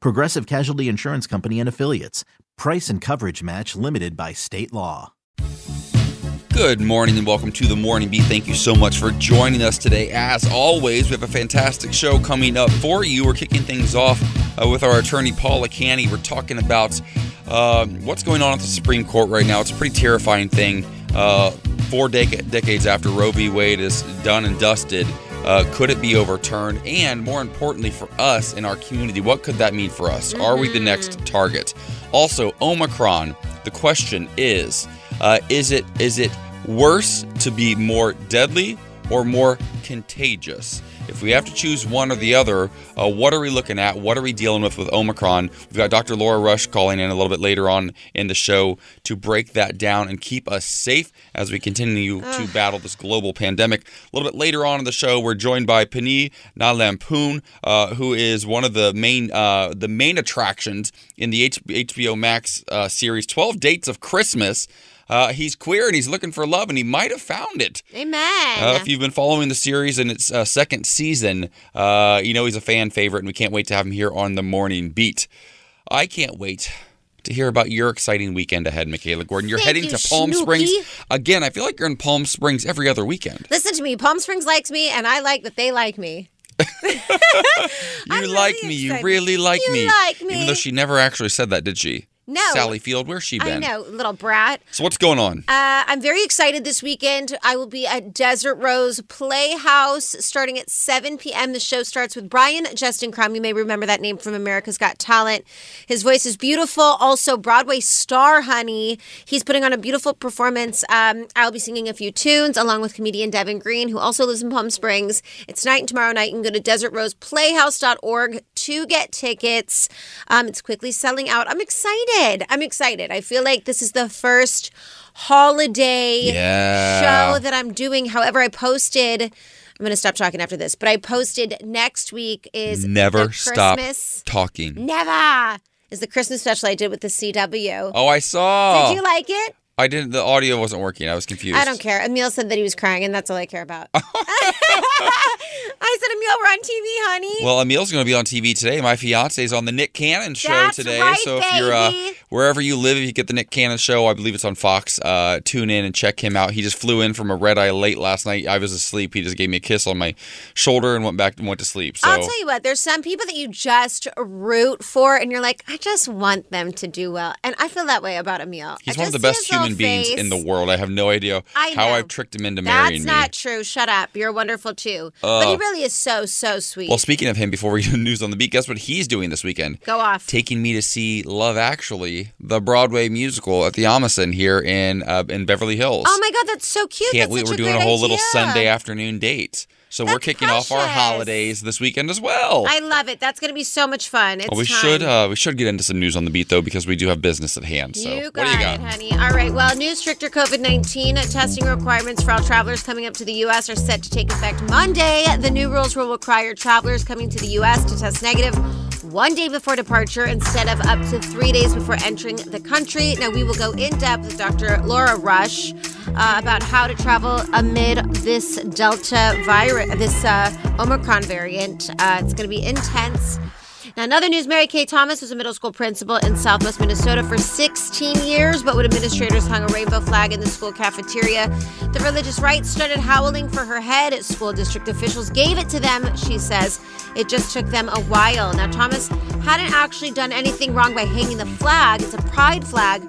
Progressive Casualty Insurance Company and Affiliates. Price and coverage match limited by state law. Good morning and welcome to the Morning Beat. Thank you so much for joining us today. As always, we have a fantastic show coming up for you. We're kicking things off uh, with our attorney, Paula Canny. We're talking about uh, what's going on at the Supreme Court right now. It's a pretty terrifying thing. Uh, four dec- decades after Roe v. Wade is done and dusted, uh, could it be overturned? And more importantly, for us in our community, what could that mean for us? Are we the next target? Also, Omicron. The question is: uh, Is it is it worse to be more deadly or more contagious? If we have to choose one or the other, uh, what are we looking at? What are we dealing with with Omicron? We've got Dr. Laura Rush calling in a little bit later on in the show to break that down and keep us safe as we continue to battle this global pandemic. A little bit later on in the show, we're joined by Pani Nalampoon, uh, who is one of the main uh, the main attractions in the HBO Max uh, series 12 Dates of Christmas. Uh, he's queer and he's looking for love, and he might have found it. Amen. Uh, if you've been following the series in its uh, second season, uh, you know he's a fan favorite, and we can't wait to have him here on the morning beat. I can't wait to hear about your exciting weekend ahead, Michaela Gordon. You're Thank heading you, to Palm Snooki. Springs again. I feel like you're in Palm Springs every other weekend. Listen to me. Palm Springs likes me, and I like that they like me. You I'm like really me. You really like You me. like Even though she never actually said that, did she? No. Sally Field, where's she been? I know, little brat. So what's going on? Uh, I'm very excited this weekend. I will be at Desert Rose Playhouse starting at 7 p.m. The show starts with Brian Justin Crum. You may remember that name from America's Got Talent. His voice is beautiful. Also, Broadway star, honey. He's putting on a beautiful performance. Um, I'll be singing a few tunes along with comedian Devin Green, who also lives in Palm Springs. It's night and tomorrow night. You can go to desertroseplayhouse.org to get tickets. Um, it's quickly selling out. I'm excited. I'm excited. I feel like this is the first holiday Yeah. show that I'm doing. However, I posted. I'm going to stop talking after this, but I posted next week is Never stop Christmas. talking. Never is the Christmas special I did with the CW. Oh, I saw. Did you like it? I didn't. The audio wasn't working. I was confused. I don't care. Emil said that he was crying, and that's all I care about. I said, Emil, we're on TV, honey. Well, Emil's going to be on TV today. My fiance is on the Nick Cannon show That's today. right, so if you're uh, wherever you live, if you get the Nick Cannon show, I believe it's on Fox. Uh, tune in and check him out. He just flew in from a red eye late last night. I was asleep. He just gave me a kiss on my shoulder and went back and went to sleep. So I'll tell you what, there's some people that you just root for, and you're like, I just want them to do well. And I feel that way about Emil. he's I one of the best his human beings in the world. I have no idea how. I've tricked him into marrying me. That's not true. Shut up. You're wonderful too. but he really is so, so sweet. Well, speaking of him, before we do news on the beat, guess what he's doing this weekend? Go off. taking me to see Love Actually, the Broadway musical at the Amazon here in uh, in Beverly Hills. oh my God, that's so cute. Can't that's wait! We're doing a whole little. Sunday afternoon date. So we're That's kicking off our holidays this weekend as well. I love it. That's going to be so much fun. It's well, we time. should uh, we should get into some news on the beat though because we do have business at hand. So you what do you got? it, honey. All right. Well, new stricter COVID 19 testing requirements for all travelers coming up to the U.S. are set to take effect Monday. The new rules will require travelers coming to the U.S. to test negative one day before departure instead of up to three days before entering the country. Now, we will go in depth with Dr. Laura Rush uh, about how to travel amid this Delta virus, this uh, Omicron variant. Uh, it's going to be intense. Now, another news Mary Kay Thomas was a middle school principal in southwest Minnesota for 16 years, but when administrators hung a rainbow flag in the school cafeteria, the religious right started howling for her head. School district officials gave it to them, she says. It just took them a while. Now, Thomas hadn't actually done anything wrong by hanging the flag, it's a pride flag.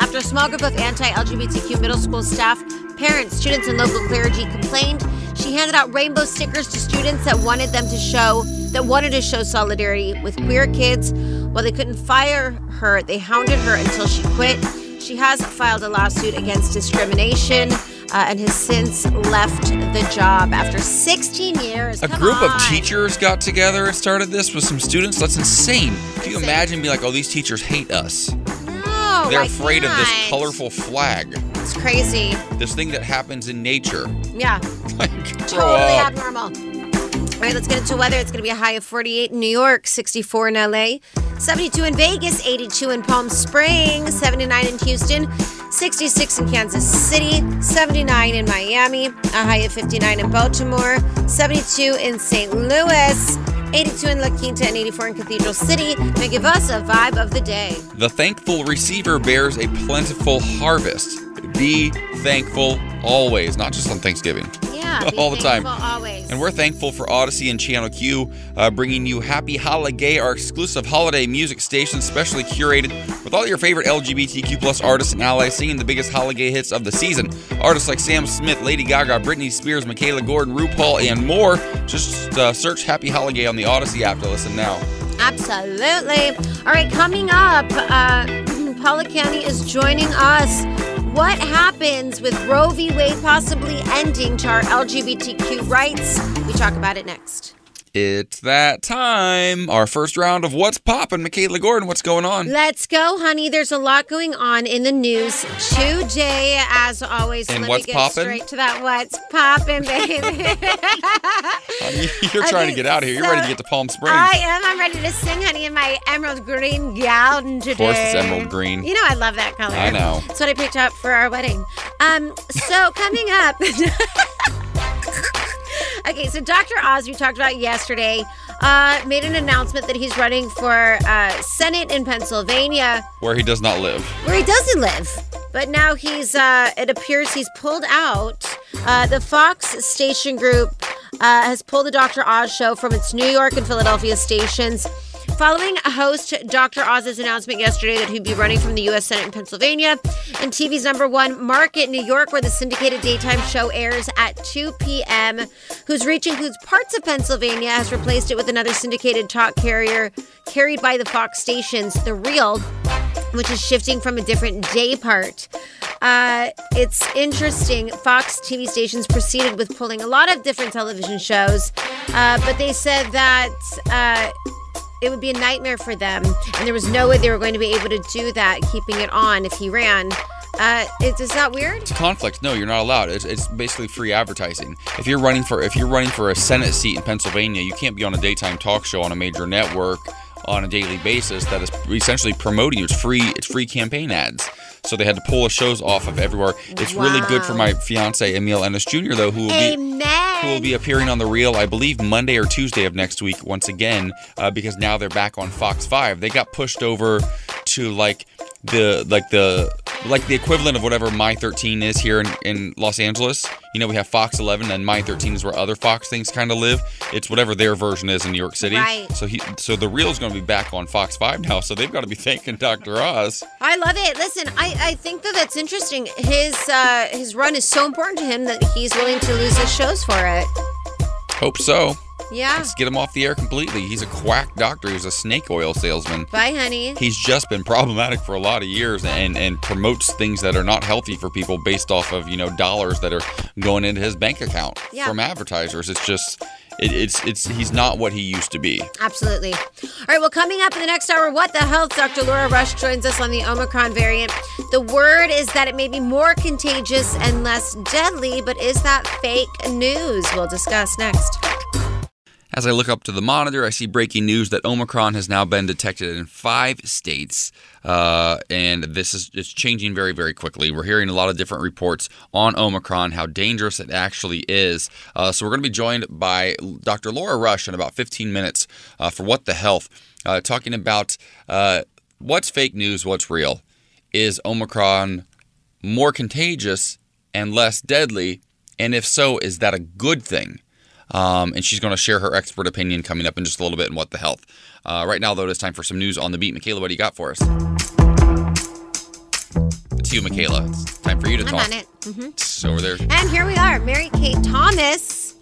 After a small group of anti LGBTQ middle school staff, parents, students, and local clergy complained, she handed out rainbow stickers to students that wanted them to show that wanted to show solidarity with queer kids. While they couldn't fire her, they hounded her until she quit. She has filed a lawsuit against discrimination. Uh, and has since left the job after 16 years. A Come group of teachers got together and started this with some students. That's insane. Can you Insane. imagine being like, oh, these teachers hate us? No, They're why afraid of this colorful flag, It's crazy. this thing that happens in nature. Yeah. Like, totally up. abnormal. All right, let's get into weather. It's going to be a high of 48 in New York, 64 in LA, 72 in Vegas, 82 in Palm Springs, 79 in Houston, 66 in Kansas City, 79 in Miami, a high of 59 in Baltimore, 72 in St. Louis, 82 in La Quinta, and 84 in Cathedral City. Now give us a vibe of the day. The thankful receiver bears a plentiful harvest. Be thankful always, not just on Thanksgiving. Yeah, All the time. Always. And we're thankful for Odyssey and Channel Q, uh, bringing you Happy Holiday, our exclusive holiday music station, specially curated with all your favorite LGBTQ plus artists and allies singing the biggest holiday hits of the season. Artists like Sam Smith, Lady Gaga, Britney Spears, Michaela Gordon, RuPaul, and more. Just uh, search Happy Holiday on the Odyssey app to listen now. Absolutely. All right, coming up, uh, Paula Canny is joining us. What happens with Roe v. Wade possibly ending to our LGBTQ rights? We talk about it next. It's that time. Our first round of What's Poppin'. Michaela Gordon, what's going on? Let's go, honey. There's a lot going on in the news today, as always. And Let what's me get poppin'? straight to that. What's poppin', baby? You're trying to get out of here. You're so ready to get to Palm Springs. I am. I'm ready to sing, honey, in my emerald green gown today. Of course it's emerald green. You know I love that color. I know. That's what I picked up for our wedding. Um, so coming up. okay, so Dr. Oz, we talked about yesterday, uh, made an announcement that he's running for uh, Senate in Pennsylvania, Where he does not live. where he doesn't live. But now he's, uh, it appears he's pulled out. Uh, the Fox station group uh, has pulled the Dr. Oz show from its New York and Philadelphia stations. Following host Dr. Oz's announcement yesterday that he'd be running from the U.S. Senate in Pennsylvania and TV's number one market, New York, where the syndicated daytime show airs at 2 p.m., whose reach includes parts of Pennsylvania, has replaced it with another syndicated talk carrier carried by the Fox stations, The Real, which is shifting from a different day part. Uh, it's interesting. Fox TV stations proceeded with pulling a lot of different television shows, uh, but they said that. Uh, it would be a nightmare for them, and there was no way they were going to be able to do that, keeping it on if he ran. Uh, is, is that weird? It's conflict. No you're not allowed. It's, it's basically free advertising. If you're running for if you're running for a senate seat in pennsylvania you can't be on a daytime talk show on a major network on a daily basis that is essentially promoting you. It's free it's free campaign ads so they had to pull the shows off of everywhere it's really good for my fiance emil ennis jr though who will be Amen. who will be appearing on the Real, I believe, Monday or Tuesday of next week once again, uh, because now they're back on Fox Five. They got pushed over to like the like the like the equivalent of whatever My 13 is here in, in Los Angeles. You know, we have Fox 11, and My 13 is where other Fox things kind of live. It's whatever their version is in New York City. Right. So he so the Real is going to be back on Fox Five now. So they've got to be thanking Dr. Oz. I love it. Listen, I, I think that that's interesting. His uh, his run is so important to him that he's willing to lose his shows for it. Hope so. Yeah. Let's get him off the air completely. He's a quack doctor. He's a snake oil salesman. Bye, honey. he's just been problematic for a lot of years and and promotes things that are not healthy for people based off of you know dollars that are going into his bank account Yeah. from advertisers it's just it, it's it's he's not what he used to be Absolutely. All right, well, coming up in the next hour, What the Health? Dr. Laura Rush joins us on the Omicron variant. The word is that it may be more contagious and less deadly, but is that fake news? We'll discuss next. As I look up to the monitor, I see breaking news that Omicron has now been detected in five states, uh, and this is it's changing very, very quickly. We're hearing a lot of different reports on Omicron, how dangerous it actually is. Uh, so we're going to be joined by Dr. Laura Rush in about 15 minutes uh, for What the Health, uh, talking about uh, what's fake news, what's real. Is Omicron more contagious and less deadly? And if so, is that a good thing? Um, and she's going to share her expert opinion coming up in just a little bit in What the Health. Uh, right now, though, it is time for some news on the beat. Michaela, what do you got for us? It's you, Michaela. It's time for you to I'm talk. on it. hmm It's over there. And here we are. Mary Kate Thomas.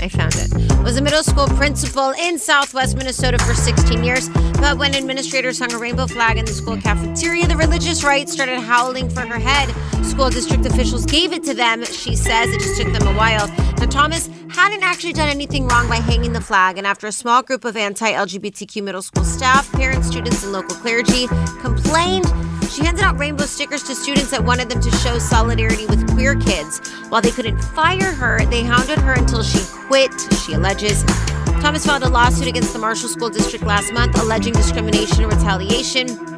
I found it. Was a middle school principal in southwest Minnesota for 16 years. But when administrators hung a rainbow flag in the school cafeteria, the religious right started howling for her head. School district officials gave it to them. She says it just took them a while. Now, Thomas hadn't actually done anything wrong by hanging the flag. And after a small group of anti LGBTQ middle school staff, parents, students, and local clergy complained, she handed out rainbow stickers to students that wanted them to show solidarity with queer kids. While they couldn't fire her, they hounded her until she quit, she alleges. Thomas filed a lawsuit against the Marshall School District last month alleging discrimination and retaliation.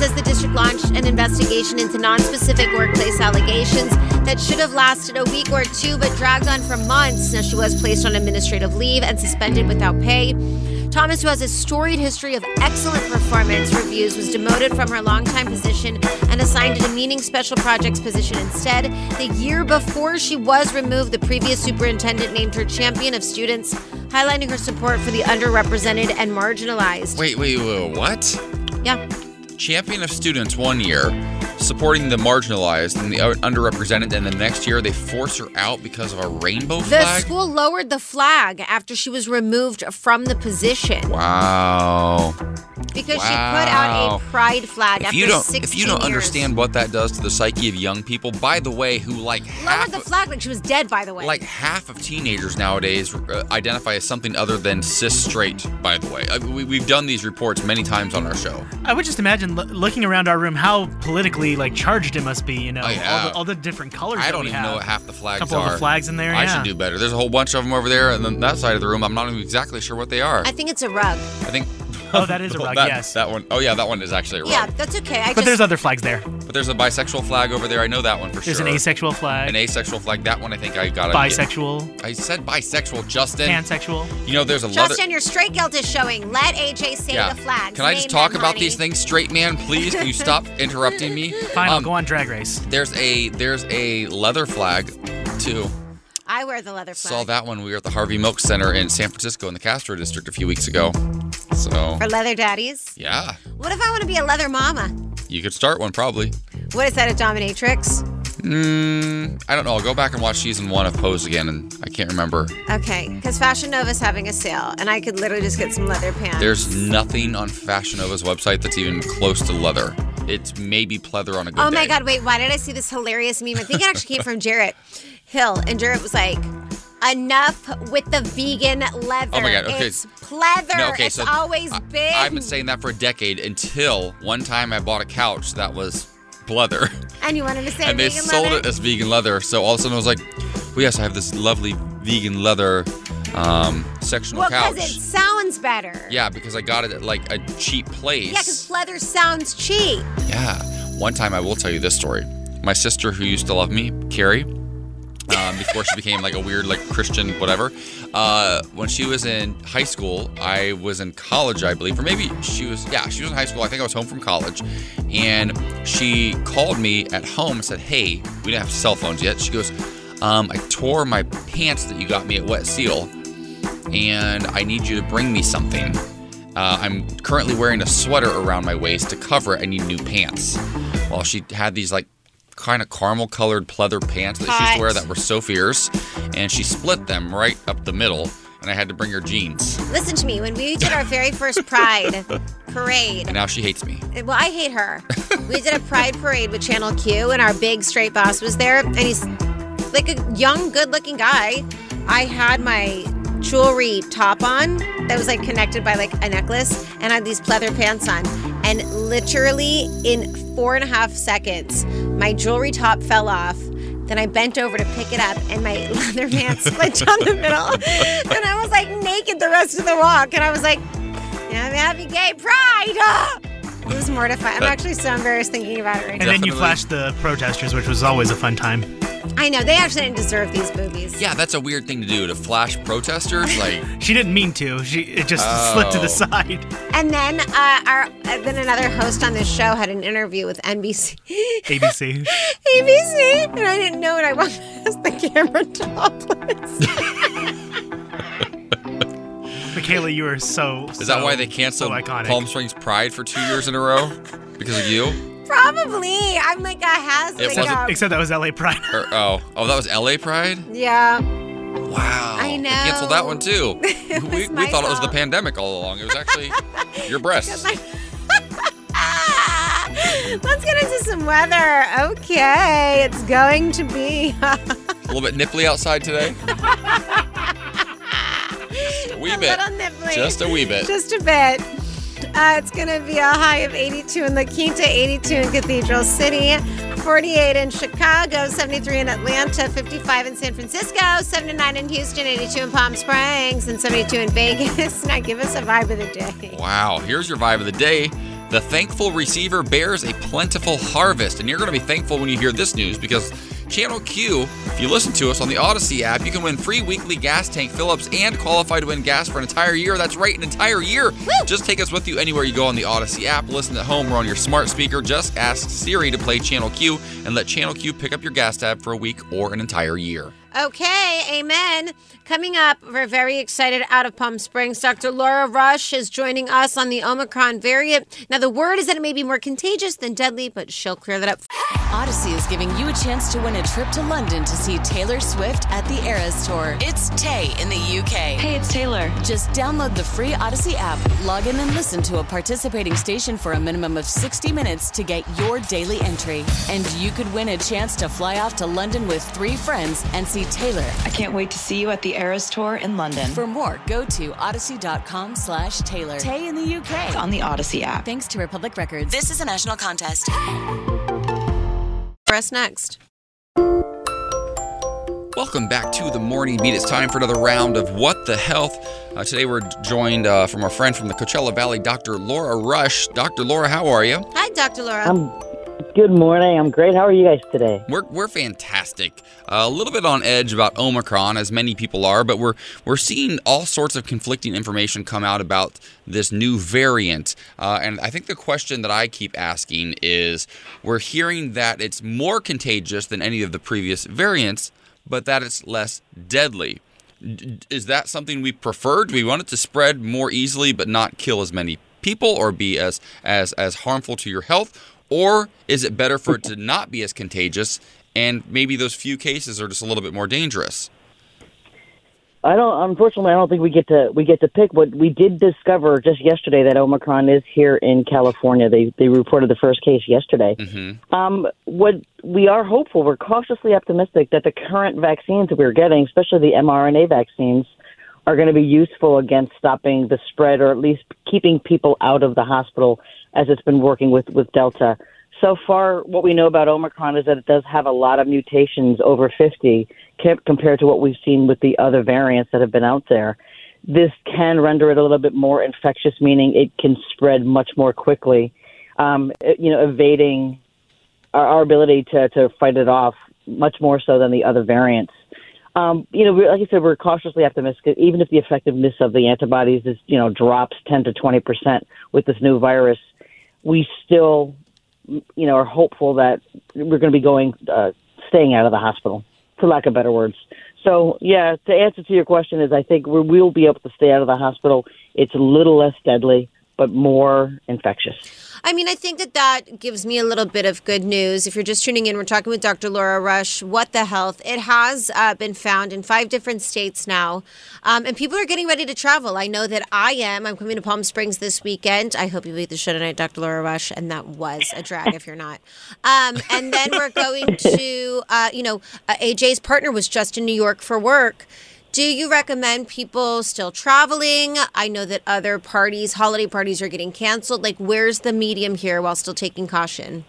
Says the district launched an investigation into non-specific workplace allegations that should have lasted a week or two but dragged on for months. Now she was placed on administrative leave and suspended without pay. Thomas, who has a storied history of excellent performance reviews, was demoted from her longtime position and assigned a demeaning special projects position instead. The year before she was removed, the previous superintendent named her champion of students, highlighting her support for the underrepresented and marginalized. Wait, wait, wait, what? Yeah. Champion of students one year, supporting the marginalized and the underrepresented, and the next year they force her out because of a rainbow The flag? The school lowered the flag after she was removed from the position Wow. because she put out a pride flag If after you don't 16 if you don't years. understand what that does to the psyche of young people, by the way, who like half lowered the flag like she was dead. By the way, like half of teenagers nowadays uh, identify as something other than cis straight. By the way, uh, we, we've done these reports many times on our show. I would just imagine looking around our room how politically like charged it must be. You know, Oh, yeah. all, the, all the different colors. I that don't we even have. know what half the flags couple are. Couple of the flags in there. I yeah. should do better. There's a whole bunch of them over there, and then that side of the room, I'm not even exactly sure what they are. I think it's a rug. I think. Oh, that is a rug, that, yes. That one oh yeah, that one is actually a rug. Yeah, that's okay. I But just there's other flags there. But there's a bisexual flag over there. I know that one for There's sure. There's an asexual flag, An asexual flag. That one I think I got. It. Bisexual, I said bisexual, Justin. pansexual. you know, there's a leather. Justin, your straight guilt is showing. Let AJ say yeah. the flags. Can I just Name talk them, about honey. these things, straight man? Please, can you stop interrupting me? Fine, I'll Um, go on Drag Race. There's a there's a leather flag, too. I wear the leather flag. Saw that one. We were at the Harvey Milk Center in San Francisco in the Castro District a few weeks ago. So For leather daddies. yeah, What if I want to be a leather mama? you could start one probably. What is that, a dominatrix? Mm, I don't know. I'll go back and watch season one of Pose again, and I can't remember. Okay, because Fashion Nova's having a sale, and I could literally just get some leather pants. There's nothing on Fashion Nova's website that's even close to leather. It's maybe pleather on a good day. Oh my day. God, wait, why did I see this hilarious meme? I think it actually came from Jarrett Hill, and Jarrett was like, enough with the vegan leather. Oh my God, okay. It's pleather. No, okay, it's so always I- been. I've been saying that for a decade until one time I bought a couch that was pleather. and you wanted to say and they sold leather? it as vegan leather. So all of a sudden I was like, "Well, yes, I have this lovely vegan leather um, sectional well, couch." because it sounds better. yeah, because I got it at like a cheap place. Yeah, because leather sounds cheap. Yeah. One time I will tell you this story. My sister who used to love me, Carrie, um, before she became like a weird like Christian whatever. Uh, when she was in high school, I was in college, I believe, or maybe she was. Yeah, she was in high school. I think I was home from college, and she called me at home and said, "Hey, we didn't have cell phones yet." She goes, um, "I tore my pants that you got me at Wet Seal, and I need you to bring me something." Uh, I'm currently wearing a sweater around my waist to cover it. I need new pants. Well, she had these like kind of caramel colored pleather pants that she used to wear that were so fierce, and she split them right up the middle, and I had to bring her jeans. Listen to me. When we did our very first Pride parade, And now she hates me. well, I hate her. We did a Pride parade with Channel Q, and our big straight boss was there, and he's like a young, good-looking guy. I had my jewelry top on that was like connected by like a necklace, and I had these pleather pants on. And literally in four and a half seconds, my jewelry top fell off. Then I bent over to pick it up, and my leather pants split down the middle. and I was like naked the rest of the walk. And I was like, I'm happy gay pride. Ah! It was mortifying. I'm actually so embarrassed thinking about it right now. And then you flashed the protesters, which was always a fun time. I know they actually didn't deserve these movies. Yeah, that's a weird thing to do to flash protesters. Like, She didn't mean to. She it just slipped to Oh. the side. And then uh, our uh, then another host on this show had an interview with NBC, ABC. ABC, and I didn't know it. I walked past the camera topless. Michaela, you are so. is that why they canceled so iconic. Palm Springs Pride for two years in a row? Because of you? Probably. I'm like a has It like a, Except that was LA Pride. Or, oh, oh, that was LA Pride? yeah. Wow. I They canceled that one too. we was we my thought it was the pandemic all along. It was actually your breasts. Let's get into some weather. Okay, it's going to be A little bit nipply outside today. Just a wee a bit. little nipply. Just a wee bit. Just a bit. Uh, it's going to be a high of 82 in La Quinta, 82 in Cathedral City, 48 in Chicago, 73 in Atlanta, 55 in San Francisco, 79 in Houston, 82 in Palm Springs, and 72 in Vegas. Now give us a vibe of the day. Wow, here's your vibe of the day. The thankful receiver bears a plentiful harvest. And you're going to be thankful when you hear this news because Channel Q, if you listen to us on the Odyssey app, you can win free weekly gas tank fill ups and qualify to win gas for an entire year. That's right, an entire year. Just take us with you anywhere you go on the Odyssey app. Listen at home or on your smart speaker. Just ask Siri to play Channel Q and let Channel Q pick up your gas tab for a week or an entire year. Okay, amen. Coming up, we're very excited out of Palm Springs. Dr. Laura Rush is joining us on the Omicron variant. Now, the word is that it may be more contagious than deadly, but she'll clear that up. Odyssey is giving you a chance to win a trip to London to see Taylor Swift at the Eras Tour. It's Tay in the UK. Hey, it's Taylor. Just download the free Odyssey app, log in and listen to a participating station for a minimum of 60 minutes to get your daily entry. And you could win a chance to fly off to London with three friends and see Taylor. I can't wait to see you at the Eras Tour in London. For more, go to odyssey.com slash Taylor. Tay in the UK. on the Odyssey app. Thanks to Republic Records. This is a national contest. For us next. Welcome back to the Morning Beat. It's time for another round of What the Health. Uh, today we're joined uh, from our friend from the Coachella Valley, Dr. Laura Rush. Dr. Laura, how are you? Hi, Dr. Laura. I'm good morning. I'm great. How are you guys today? We're, we're fantastic. A little bit on edge about Omicron, as many people are, but we're we're seeing all sorts of conflicting information come out about this new variant. Uh, and I think the question that I keep asking is, we're hearing that it's more contagious than any of the previous variants, but that it's less deadly. Is that something we prefer? Do we want it to spread more easily but not kill as many people or be as as as harmful to your health? Or is it better for it to not be as contagious and maybe those few cases are just a little bit more dangerous? I don't. Unfortunately, I don't think we get to we get to pick. What we did discover just yesterday that Omicron is here in California. They they reported the first case yesterday. Um, what we are hopeful, we're cautiously optimistic that the current vaccines that we're getting, especially the mRNA vaccines, are going to be useful against stopping the spread or at least keeping people out of the hospital as it's been working with with Delta. So far, what we know about Omicron is that it does have a lot of mutations over 50 compared to what we've seen with the other variants that have been out there. This can render it a little bit more infectious, meaning it can spread much more quickly, um, you know, evading our, our ability to, to fight it off much more so than the other variants. Um, you know, like I said, we're cautiously optimistic. Even if the effectiveness of the antibodies is, you know, drops 10 to 20 percent with this new virus, we still, you know, are hopeful that we're going to be going, uh, staying out of the hospital, for lack of better words. So, yeah, to answer to your question is, I think we will be able to stay out of the hospital. It's a little less deadly, but more infectious. I mean, I think that that gives me a little bit of good news. If you're just tuning in, we're talking with Dr. Laura Rush. What the health? It has uh, been found in five different states now, um, and people are getting ready to travel. I know that I am. I'm coming to Palm Springs this weekend. I hope you beat the show tonight, Dr. Laura Rush, and that was a drag if you're not. Um, and then we're going to, uh, you know, uh, AJ's partner was just in New York for work. Do you recommend people still traveling? I know that other parties, holiday parties, are getting canceled. Like, where's the medium here while still taking caution?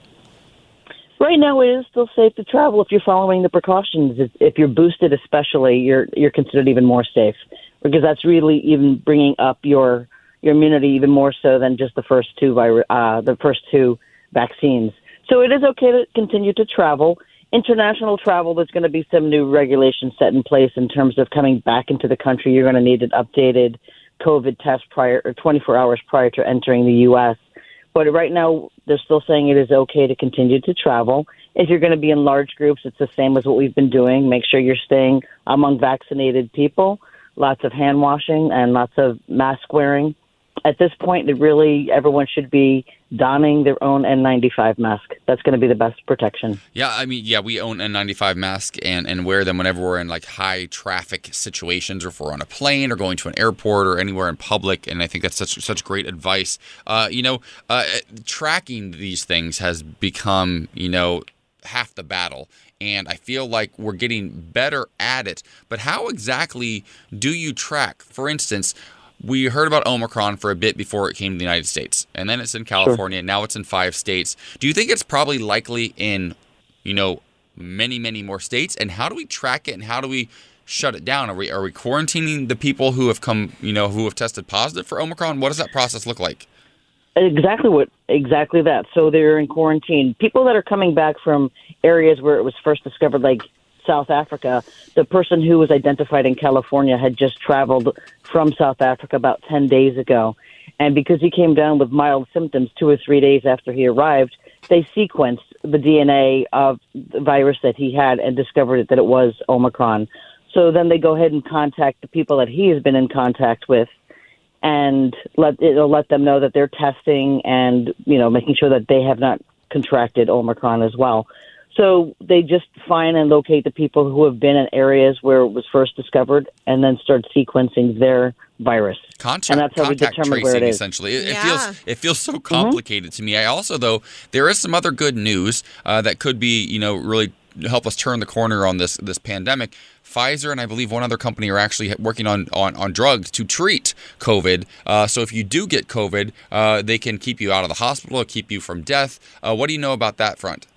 Right now, it is still safe to travel if you're following the precautions. If- you're boosted, especially, you're you're considered even more safe because that's really even bringing up your your immunity even more so than just the first two virus, uh, the first two vaccines. So it is okay to continue to travel. International travel, there's going to be some new regulations set in place in terms of coming back into the country. You're going to need an updated COVID test prior or 24 hours prior to entering the U.S. But right now, they're still saying it is okay to continue to travel. If you're going to be in large groups, it's the same as what we've been doing. Make sure you're staying among vaccinated people, lots of hand washing, and lots of mask wearing. At this point, it really everyone should be donning their own N95 mask. That's going to be the best protection. Yeah, I mean, yeah, we own N95 masks and, and wear them whenever we're in like high traffic situations or if we're on a plane or going to an airport or anywhere in public. And I think that's such such great advice. Uh, you know, uh, tracking these things has become, you know, half the battle. And I feel like we're getting better at it. But how exactly do you track? For instance, we heard about Omicron for a bit before it came to the United States, and then it's in California. Now it's in five states. Do you think it's probably likely in, you know, many, many more states? And how do we track it? And how do we shut it down? Are we are we quarantining the people who have come, you know, who have tested positive for Omicron? What does that process look like? Exactly what exactly that. So they're in quarantine. People that are coming back from areas where it was first discovered, like South Africa, the person who was identified in California had just traveled from South Africa about 10 days ago. And because he came down with mild symptoms two or three days after he arrived, they sequenced the DNA of the virus that he had and discovered that it was Omicron. So then they go ahead and contact the people that he has been in contact with and let it'll let them know that they're testing and you know making sure that they have not contracted Omicron as well. So they just find and locate the people who have been in areas where it was first discovered, and then start sequencing their virus. Contact, and that's how we contact determine tracing, where it is. essentially. It, it feels it feels so complicated to me. I also, though, there is some other good news uh, that could be, you know, really help us turn the corner on this this pandemic. Pfizer and I believe one other company are actually working on on, on drugs to treat COVID. Uh, so if you do get COVID, uh, they can keep you out of the hospital, keep you from death. Uh, what do you know about that front?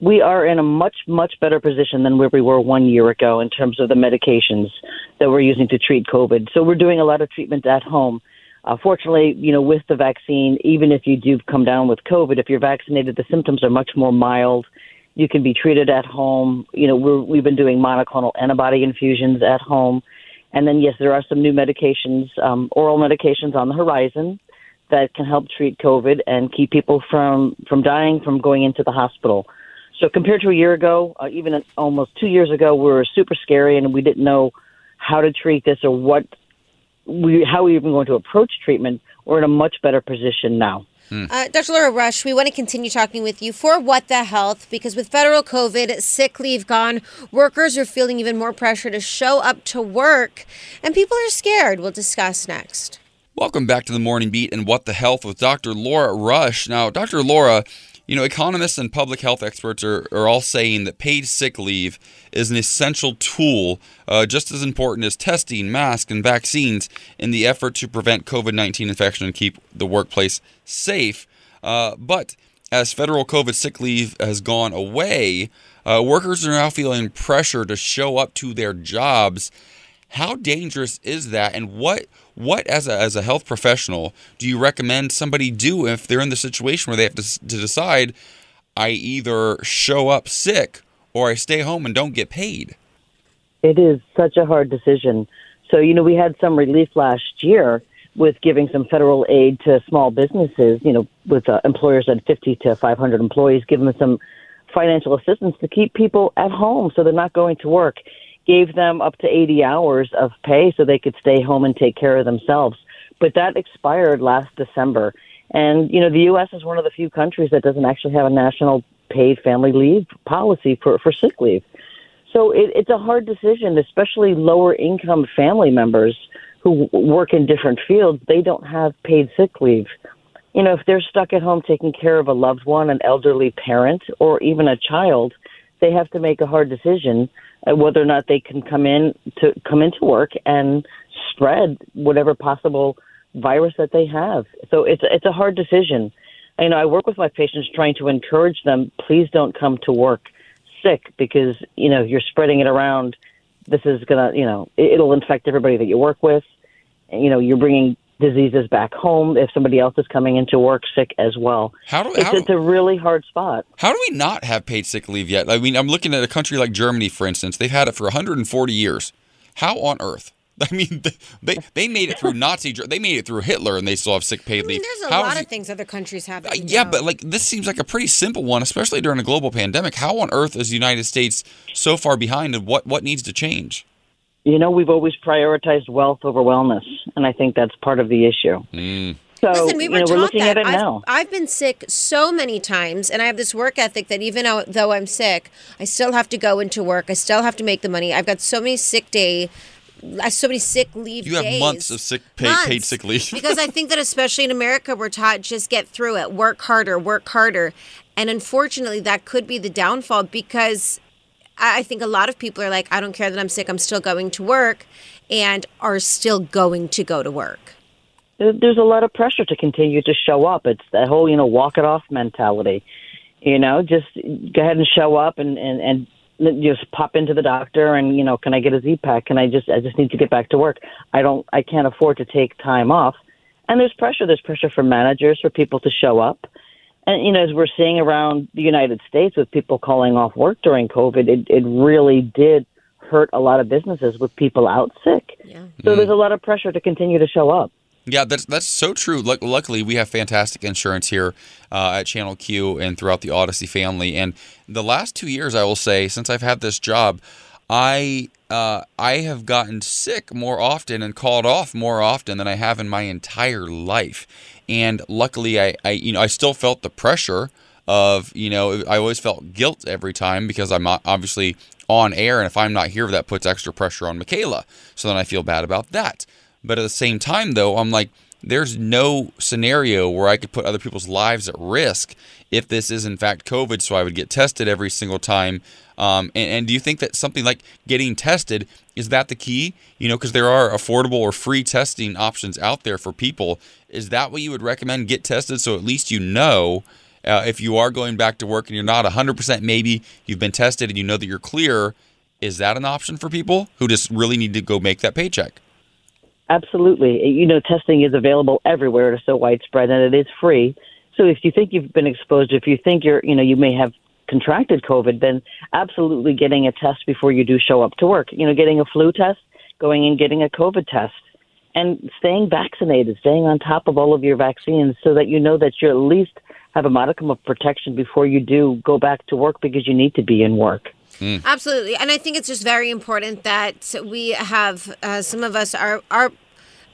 We are in a much much better position than where we were one year ago in terms of the medications that we're using to treat COVID. So we're doing a lot of treatment at home. Uh, fortunately, you know, with the vaccine, even if you do come down with COVID, if you're vaccinated, the symptoms are much more mild. You can be treated at home. You know, we're, we've been doing monoclonal antibody infusions at home. And then, yes, there are some new medications, um, oral medications on the horizon that can help treat COVID and keep people from, from dying, from going into the hospital. So compared to a year ago, uh, even almost two years ago, we were super scary and we didn't know how to treat this or what we how we even going to approach treatment. We're in a much better position now. Uh, Dr. Laura Rush, we want to continue talking with you for What the Health because with federal COVID sick leave gone, workers are feeling even more pressure to show up to work, and people are scared. We'll discuss next. Welcome back to the Morning Beat and What the Health with Dr. Laura Rush. Now, Dr. Laura, you know, economists and public health experts are, are all saying that paid sick leave is an essential tool, uh, just as important as testing, masks, and vaccines in the effort to prevent COVID 19 infection and keep the workplace safe. Uh, but as federal COVID sick leave has gone away, uh, workers are now feeling pressure to show up to their jobs. How dangerous is that, and what what as a as a health professional do you recommend somebody do if they're in the situation where they have to, to decide, I either show up sick or I stay home and don't get paid? It is such a hard decision. So, you know, we had some relief last year with giving some federal aid to small businesses, you know, with uh, employers at 50 to 500 employees, giving them some financial assistance to keep people at home so they're not going to work. Gave them up to 80 hours of pay so they could stay home and take care of themselves. But that expired last December. And, you know, the U.S. is one of the few countries that doesn't actually have a national paid family leave policy for, for sick leave. So it, it's a hard decision, especially lower income family members who work in different fields. They don't have paid sick leave. You know, if they're stuck at home taking care of a loved one, an elderly parent, or even a child, they have to make a hard decision Uh, whether or not they can come in to come into work and spread whatever possible virus that they have. So it's it's a hard decision. you know, I work with my patients trying to encourage them, please don't come to work sick because, you know, you're spreading it around. This is going to, you know, it, it'll infect everybody that you work with. You know, you're bringing diseases back home if somebody else is coming into work sick as well. How do, It's, how, it's a really hard spot. how do we not have paid sick leave yet? I mean, I'm looking at a country like Germany, for instance. They've had it for 140 years. How on earth? I mean, they they made it through Nazi. Ger- They made it through Hitler, and they still have sick paid I mean, leave. there's a How lot of it- things other countries have. Uh, yeah, don't. but like this seems like a pretty simple one, especially during a global pandemic. How on earth is the United States so far behind, and what what needs to change? You know, we've always prioritized wealth over wellness, and I think that's part of the issue. So, Listen, we you know, we're looking that. at it I've, now. I've been sick so many times, and I have this work ethic that even though, though I'm sick, I still have to go into work. I still have to make the money. I've got so many sick day, uh, so many sick leave. You have days. months of sick paid, paid sick leave. because I think that especially in America, we're taught just get through it, work harder, work harder, and unfortunately, that could be the downfall because I think a lot of people are like, I don't care that I'm sick, I'm still going to work, and are still going to go to work. There's a lot of pressure to continue to show up. It's that whole, you know, walk it off mentality. You know, just go ahead and show up and, and, and just pop into the doctor and, you know, can I get a Z-Pak? Can I just, I just need to get back to work. I don't, I can't afford to take time off. And there's pressure. There's pressure from managers for people to show up. And, you know, as we're seeing around the United States with people calling off work during COVID, it, it really did hurt a lot of businesses with people out sick. Yeah. So there's a lot of pressure to continue to show up. Yeah, that's that's so true. Luck luckily, we have fantastic insurance here uh, at Channel Q and throughout the Odyssey family. And the last two years, I will say, since I've had this job, I uh, I have gotten sick more often and called off more often than I have in my entire life. And luckily, I, I you know I still felt the pressure of you know I always felt guilt every time because I'm obviously on air, and if I'm not here, that puts extra pressure on Michaela. So then I feel bad about that. But at the same time, though, I'm like, there's no scenario where I could put other people's lives at risk if this is in fact COVID. So I would get tested every single time. Um, and, and do you think that something like getting tested is that the key? You know, because there are affordable or free testing options out there for people. Is that what you would recommend? Get tested so at least you know uh, if you are going back to work and you're not 100% maybe you've been tested and you know that you're clear. Is that an option for people who just really need to go make that paycheck? Absolutely. You know, testing is available everywhere. It's so widespread and it is free. So if you think you've been exposed, if you think you're, you know, you may have contracted COVID, then absolutely getting a test before you do show up to work. You know, getting a flu test, going and getting a COVID test, and staying vaccinated, staying on top of all of your vaccines so that you know that you at least have a modicum of protection before you do go back to work because you need to be in work. Absolutely, and I think it's just very important that we have uh, some of us are are.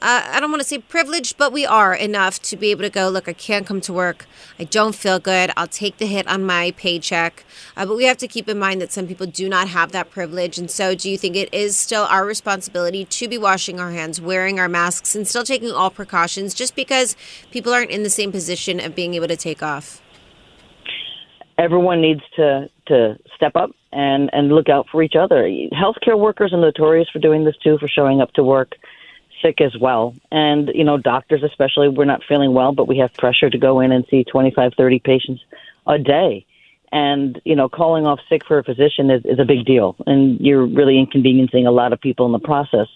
Uh, I don't want to say privileged, but we are enough to be able to go. Look, I can't come to work. I don't feel good. I'll take the hit on my paycheck. Uh, but we have to keep in mind that some people do not have that privilege. And so, do you think it is still our responsibility to be washing our hands, wearing our masks, and still taking all precautions just because people aren't in the same position of being able to take off? everyone needs to to step up and and look out for each other. Healthcare workers are notorious for doing this too, for showing up to work sick as well. And you know, doctors especially, we're not feeling well, but we have pressure to go in and see 25, 30 patients a day. And you know, calling off sick for a physician is, is a big deal, and you're really inconveniencing a lot of people in the process.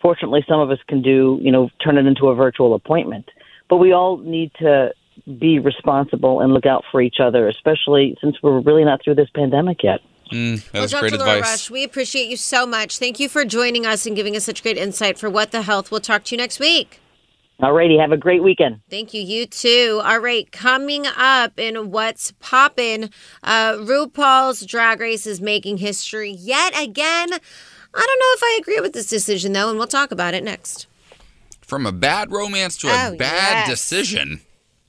Fortunately, some of us can do, you know, turn it into a virtual appointment. But we all need to be responsible and look out for each other, especially since we're really not through this pandemic yet. Mm, that Well, was Dr. great Laura advice. Rush, we appreciate you so much. Thank you for joining us and giving us such great insight for What the Health. We'll talk to you next week. Alrighty, have a great weekend. Thank you. You too. All right. Coming up in What's Poppin', uh, RuPaul's Drag Race is making history yet again. I don't know if I agree with this decision, though, and we'll talk about it next. From a bad romance to a Oh, bad yes. decision,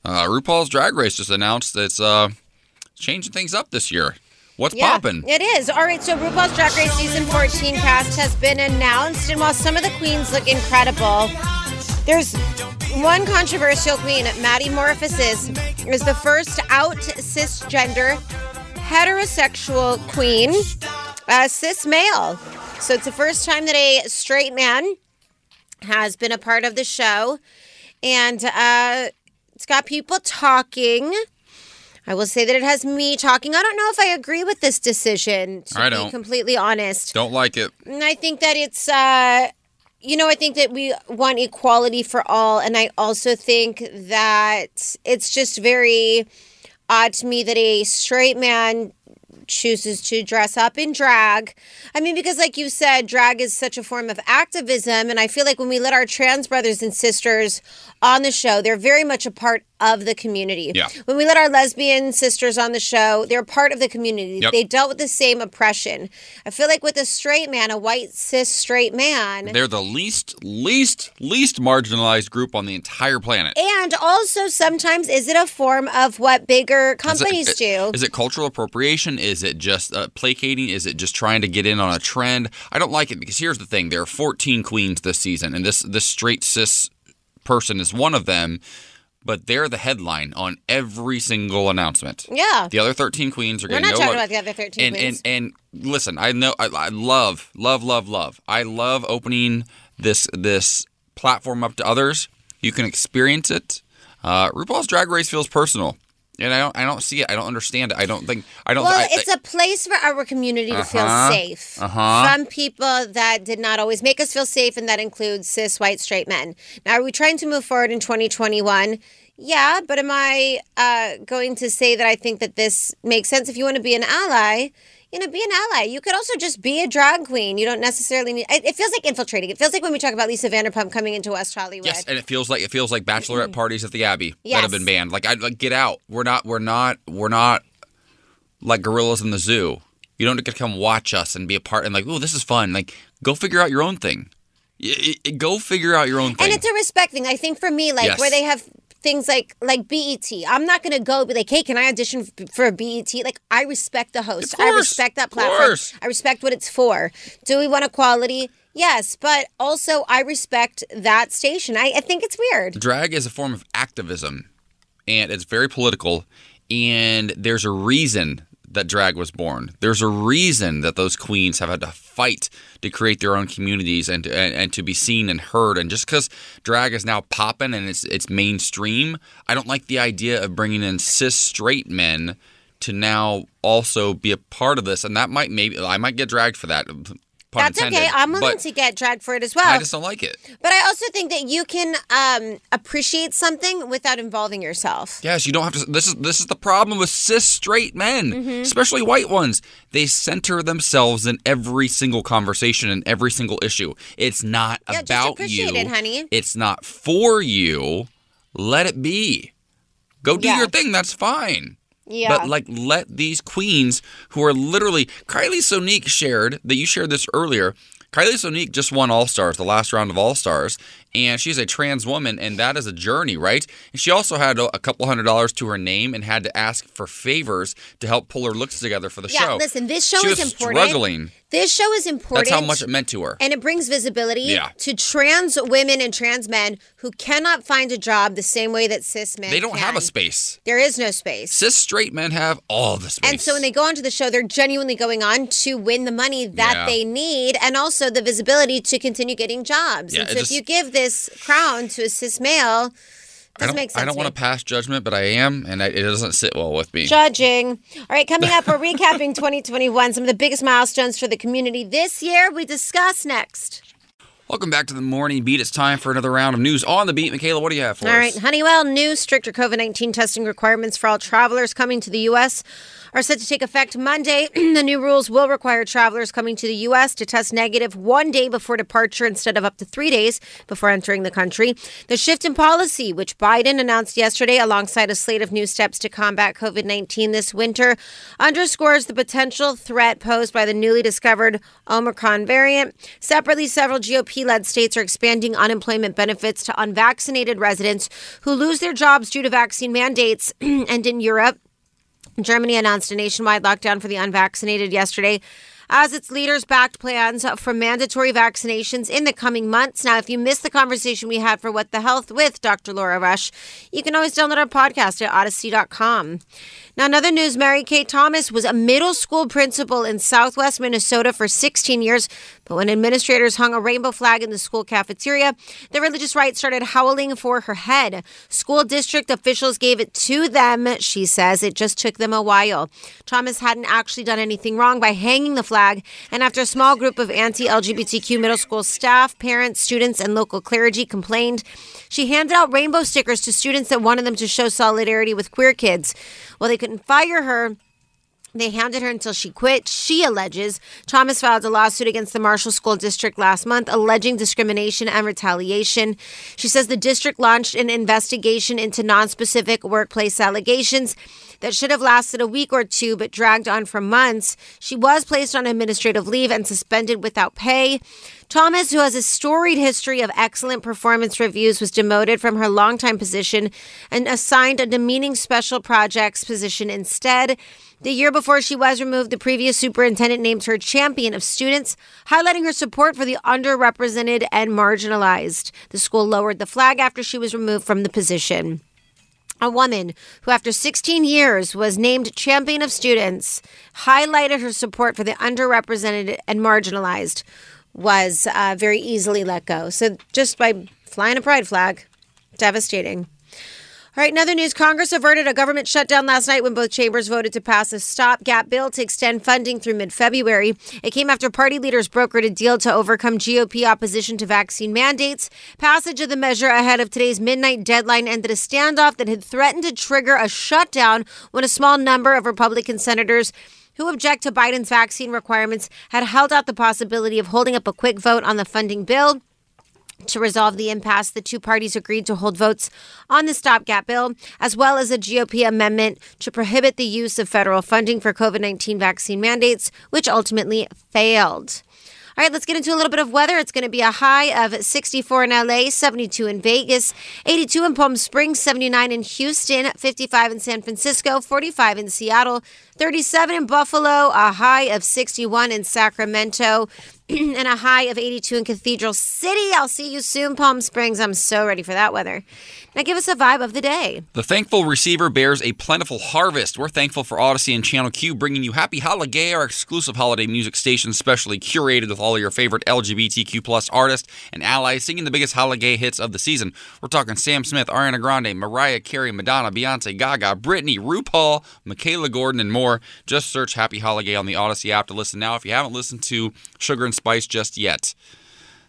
uh, RuPaul's Drag Race just announced it's uh, changing things up this year. What's poppin'? It is. All right, so RuPaul's Drag Race Season 14 cast has been announced, and while some of the queens look incredible, there's one controversial queen, Maddy Morphosis, is the first out cisgender heterosexual queen, uh, cis male. So it's the first time that a straight man has been a part of the show. And uh, It's got people talking. I will say that it has me talking. I don't know if I agree with this decision, to I don't. completely honest. Don't like it. And I think that it's, uh, you know, I think that we want equality for all. And I also think that it's just very odd to me that a straight man chooses to dress up in drag. I mean, because like you said, drag is such a form of activism. And I feel like when we let our trans brothers and sisters on the show, they're very much a part of the community. Yeah. When we let our lesbian sisters on the show, they're part of the community. Yep. They dealt with the same oppression. I feel like with a straight man, a white cis straight man, They're the least, least, least marginalized group on the entire planet. and also sometimes is it a form of what bigger Is it- companies do? Is it cultural appropriation? Is it just uh, placating? Is it just trying to get in on a trend? I don't like it because here's the thing: there are 14 queens this season, and this this straight cis person is one of them. But they're the headline on every single announcement. yeah. The other 13 queens are We're getting not no talking about the other 13 and, queens. and and listen, I know I, I love love love love. I love opening this this platform up to others. You can experience it. Uh, RuPaul's Drag Race feels personal, and I don't I don't see it. I don't understand it. I don't think I don't. Well, I, it's a place for our community to feel Uh-huh. safe Uh-huh. from people that did not always make us feel safe, and that includes cis, white, straight men. Now, are we trying to move forward in 2021? Yeah, but am I uh, going to say that I think that this makes sense? If you want to be an ally, you know, be an ally. You could also just be a drag queen. You don't necessarily need. It it feels like infiltrating. It feels like when we talk about Lisa Vanderpump coming into West Hollywood. Yes, and it feels like it feels like bachelorette mm-hmm. parties at the Abbey that have been banned. Like I like get out. We're not we're not we're not like gorillas in the zoo. You don't get to come watch us and be a part and like, oh, this is fun. Like, go figure out your own thing. Y- y- go figure out your own thing. And it's a respect thing. I think for me, like Yes. where they have things like like BET. I'm not gonna go be like, hey, can I audition for a BET? Like I respect the host. Of I respect that of platform. course. I respect what it's for. Do we want equality? Yes, but also I respect that station. I, I think it's weird. drag is a form of activism and it's very political and there's a reason that drag was born. There's a reason that those queens have had to fight to create their own communities and to, and, and to be seen and heard. And just because drag is now popping and it's it's mainstream i don't like the idea of bringing in cis straight men to now also be a part of this. And that might maybe i might get dragged for that That's intended, okay. I'm willing to get dragged for it as well. i just don't like it but I also think that you can um, appreciate something without involving yourself. Yes, you don't have to. This is this is the problem with cis straight men, Mm-hmm. especially white ones. They center themselves in every single conversation and every single issue. It's not Yeah, about you, it, honey. It's not for you. Let it be. Go do Yeah. your thing. That's fine. Yeah. But like, let these queens who are literally Kylie Sonique shared that you shared this earlier. Kylie Sonique just won All Stars, the last round of All Stars, and she's a trans woman, and that is a journey, right? And she also had a, couple hundred dollars to her name and had to ask for favors to help pull her looks together for the yeah, show. listen, this show she is important. struggling. This show is important. That's how much it meant to her. And it brings visibility Yeah. to trans women and trans men who cannot find a job the same way that cis men they don't have a space. There is no space. Cis straight men have all the space. And so when they go onto the show, they're genuinely going on to win the money that Yeah. they need and also the visibility to continue getting jobs. Yeah, and so just- if you give this crown to a cis male, I don't, make sense. I don't to want to pass judgment, but I am, and I, it doesn't sit well with me. Judging. All right, coming up, we're recapping 2021, some of the biggest milestones for the community this year. We discuss next. Welcome back to the morning beat. It's time for another round of news on the beat. Michaela, what do you have for All us? right, Honeywell new stricter COVID 19 testing requirements for all travelers coming to the U.S. are set to take effect Monday. the new rules will require travelers coming to the U.S. to test negative one day before departure instead of up to three days before entering the country. The shift in policy, which Biden announced yesterday alongside a slate of new steps to combat COVID 19 this winter, underscores the potential threat posed by the newly discovered Omicron variant. Separately, several GOP led states are expanding unemployment benefits to unvaccinated residents who lose their jobs due to vaccine mandates. and in Europe, Germany announced a nationwide lockdown for the unvaccinated yesterday as its leaders backed plans for mandatory vaccinations in the coming months. Now, if you missed the conversation we had for What the Health with Dr. Laura Rush, you can always download our podcast at odyssey.com. Now, another news Mary Kay Thomas was a middle school principal in southwest Minnesota for 16 years. But when administrators hung a rainbow flag in the school cafeteria, the religious right started howling for her head. School district officials gave it to them, she says. It just took them a while. Thomas hadn't actually done anything wrong by hanging the flag. And after a small group of anti LGBTQ middle school staff, parents, students, and local clergy complained, she handed out rainbow stickers to students that wanted them to show solidarity with queer kids. Well, they couldn't fire her. They hounded her until she quit. She alleges Thomas filed a lawsuit against the Marshall School District last month, alleging discrimination and retaliation. She says the district launched an investigation into non-specific workplace allegations that should have lasted a week or two but dragged on for months. She was placed on administrative leave and suspended without pay. Thomas, who has a storied history of excellent performance reviews, was demoted from her longtime position and assigned a demeaning special projects position instead. The year before she was removed, the previous superintendent named her champion of students, highlighting her support for the underrepresented and marginalized. The school lowered the flag after she was removed from the position. A woman who, after 16 years, was named champion of students, highlighted her support for the underrepresented and marginalized was uh, very easily let go. So just by flying a pride flag, devastating. All right, another news Congress averted a government shutdown last night when both chambers voted to pass a stopgap bill to extend funding through mid February. It came after party leaders brokered a deal to overcome GOP opposition to vaccine mandates. Passage of the measure ahead of today's midnight deadline ended a standoff that had threatened to trigger a shutdown when a small number of Republican senators who object to Biden's vaccine requirements had held out the possibility of holding up a quick vote on the funding bill. To resolve the impasse, the two parties agreed to hold votes on the stopgap bill, as well as a GOP amendment to prohibit the use of federal funding for COVID 19 vaccine mandates, which ultimately failed. All right, let's get into a little bit of weather. It's going to be a high of 64 in LA, 72 in Vegas, 82 in Palm Springs, 79 in Houston, 55 in San Francisco, 45 in Seattle, 37 in Buffalo, a high of 61 in Sacramento, and a high of 82 in Cathedral City. I'll see you soon, Palm Springs. I'm so ready for that weather. Now, give us a vibe of the day. The thankful receiver bears a plentiful harvest. We're thankful for Odyssey and Channel Q bringing you Happy Holiday, our exclusive holiday music station, specially curated with all of your favorite LGBTQ plus artists and allies singing the biggest holiday hits of the season. We're talking Sam Smith, Ariana Grande, Mariah Carey, Madonna, Beyonce, Gaga, Britney, RuPaul, Michaela Gordon, and more. Just search Happy Holiday on the Odyssey app to listen now. If you haven't listened to Sugar and Spice just yet,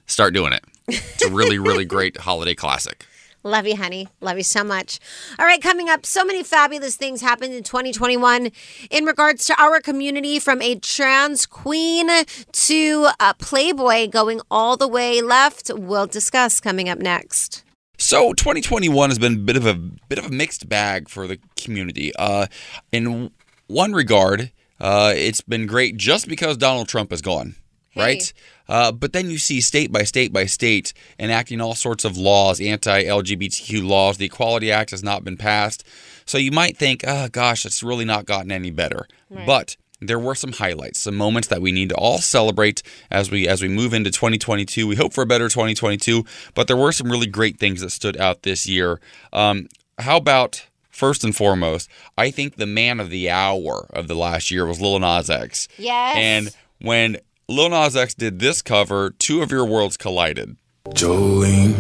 start doing it. It's a really, really great holiday classic. Love you, honey. Love you so much. All right, coming up, so many fabulous things happened in 2021 in regards to our community from a trans queen to a playboy going all the way left. We'll discuss coming up next. So 2021 has been a bit of a bit of a mixed bag for the community. Uh, in one regard, uh, it's been great just because Donald Trump is gone, Hey. right? Uh, but then you see state by state by state enacting all sorts of laws, anti-LGBTQ laws. The Equality Act has not been passed, so you might think, "Oh gosh, it's really not gotten any better." But there were some highlights, some moments that we need to all celebrate as we as we move into 2022. We hope for a better 2022, but there were some really great things that stood out this year. Um, how about first and foremost? I think the man of the hour of the last year was Lil Nas X. Yes. And when Lil Nas X did this cover, two of your worlds collided. Jolene,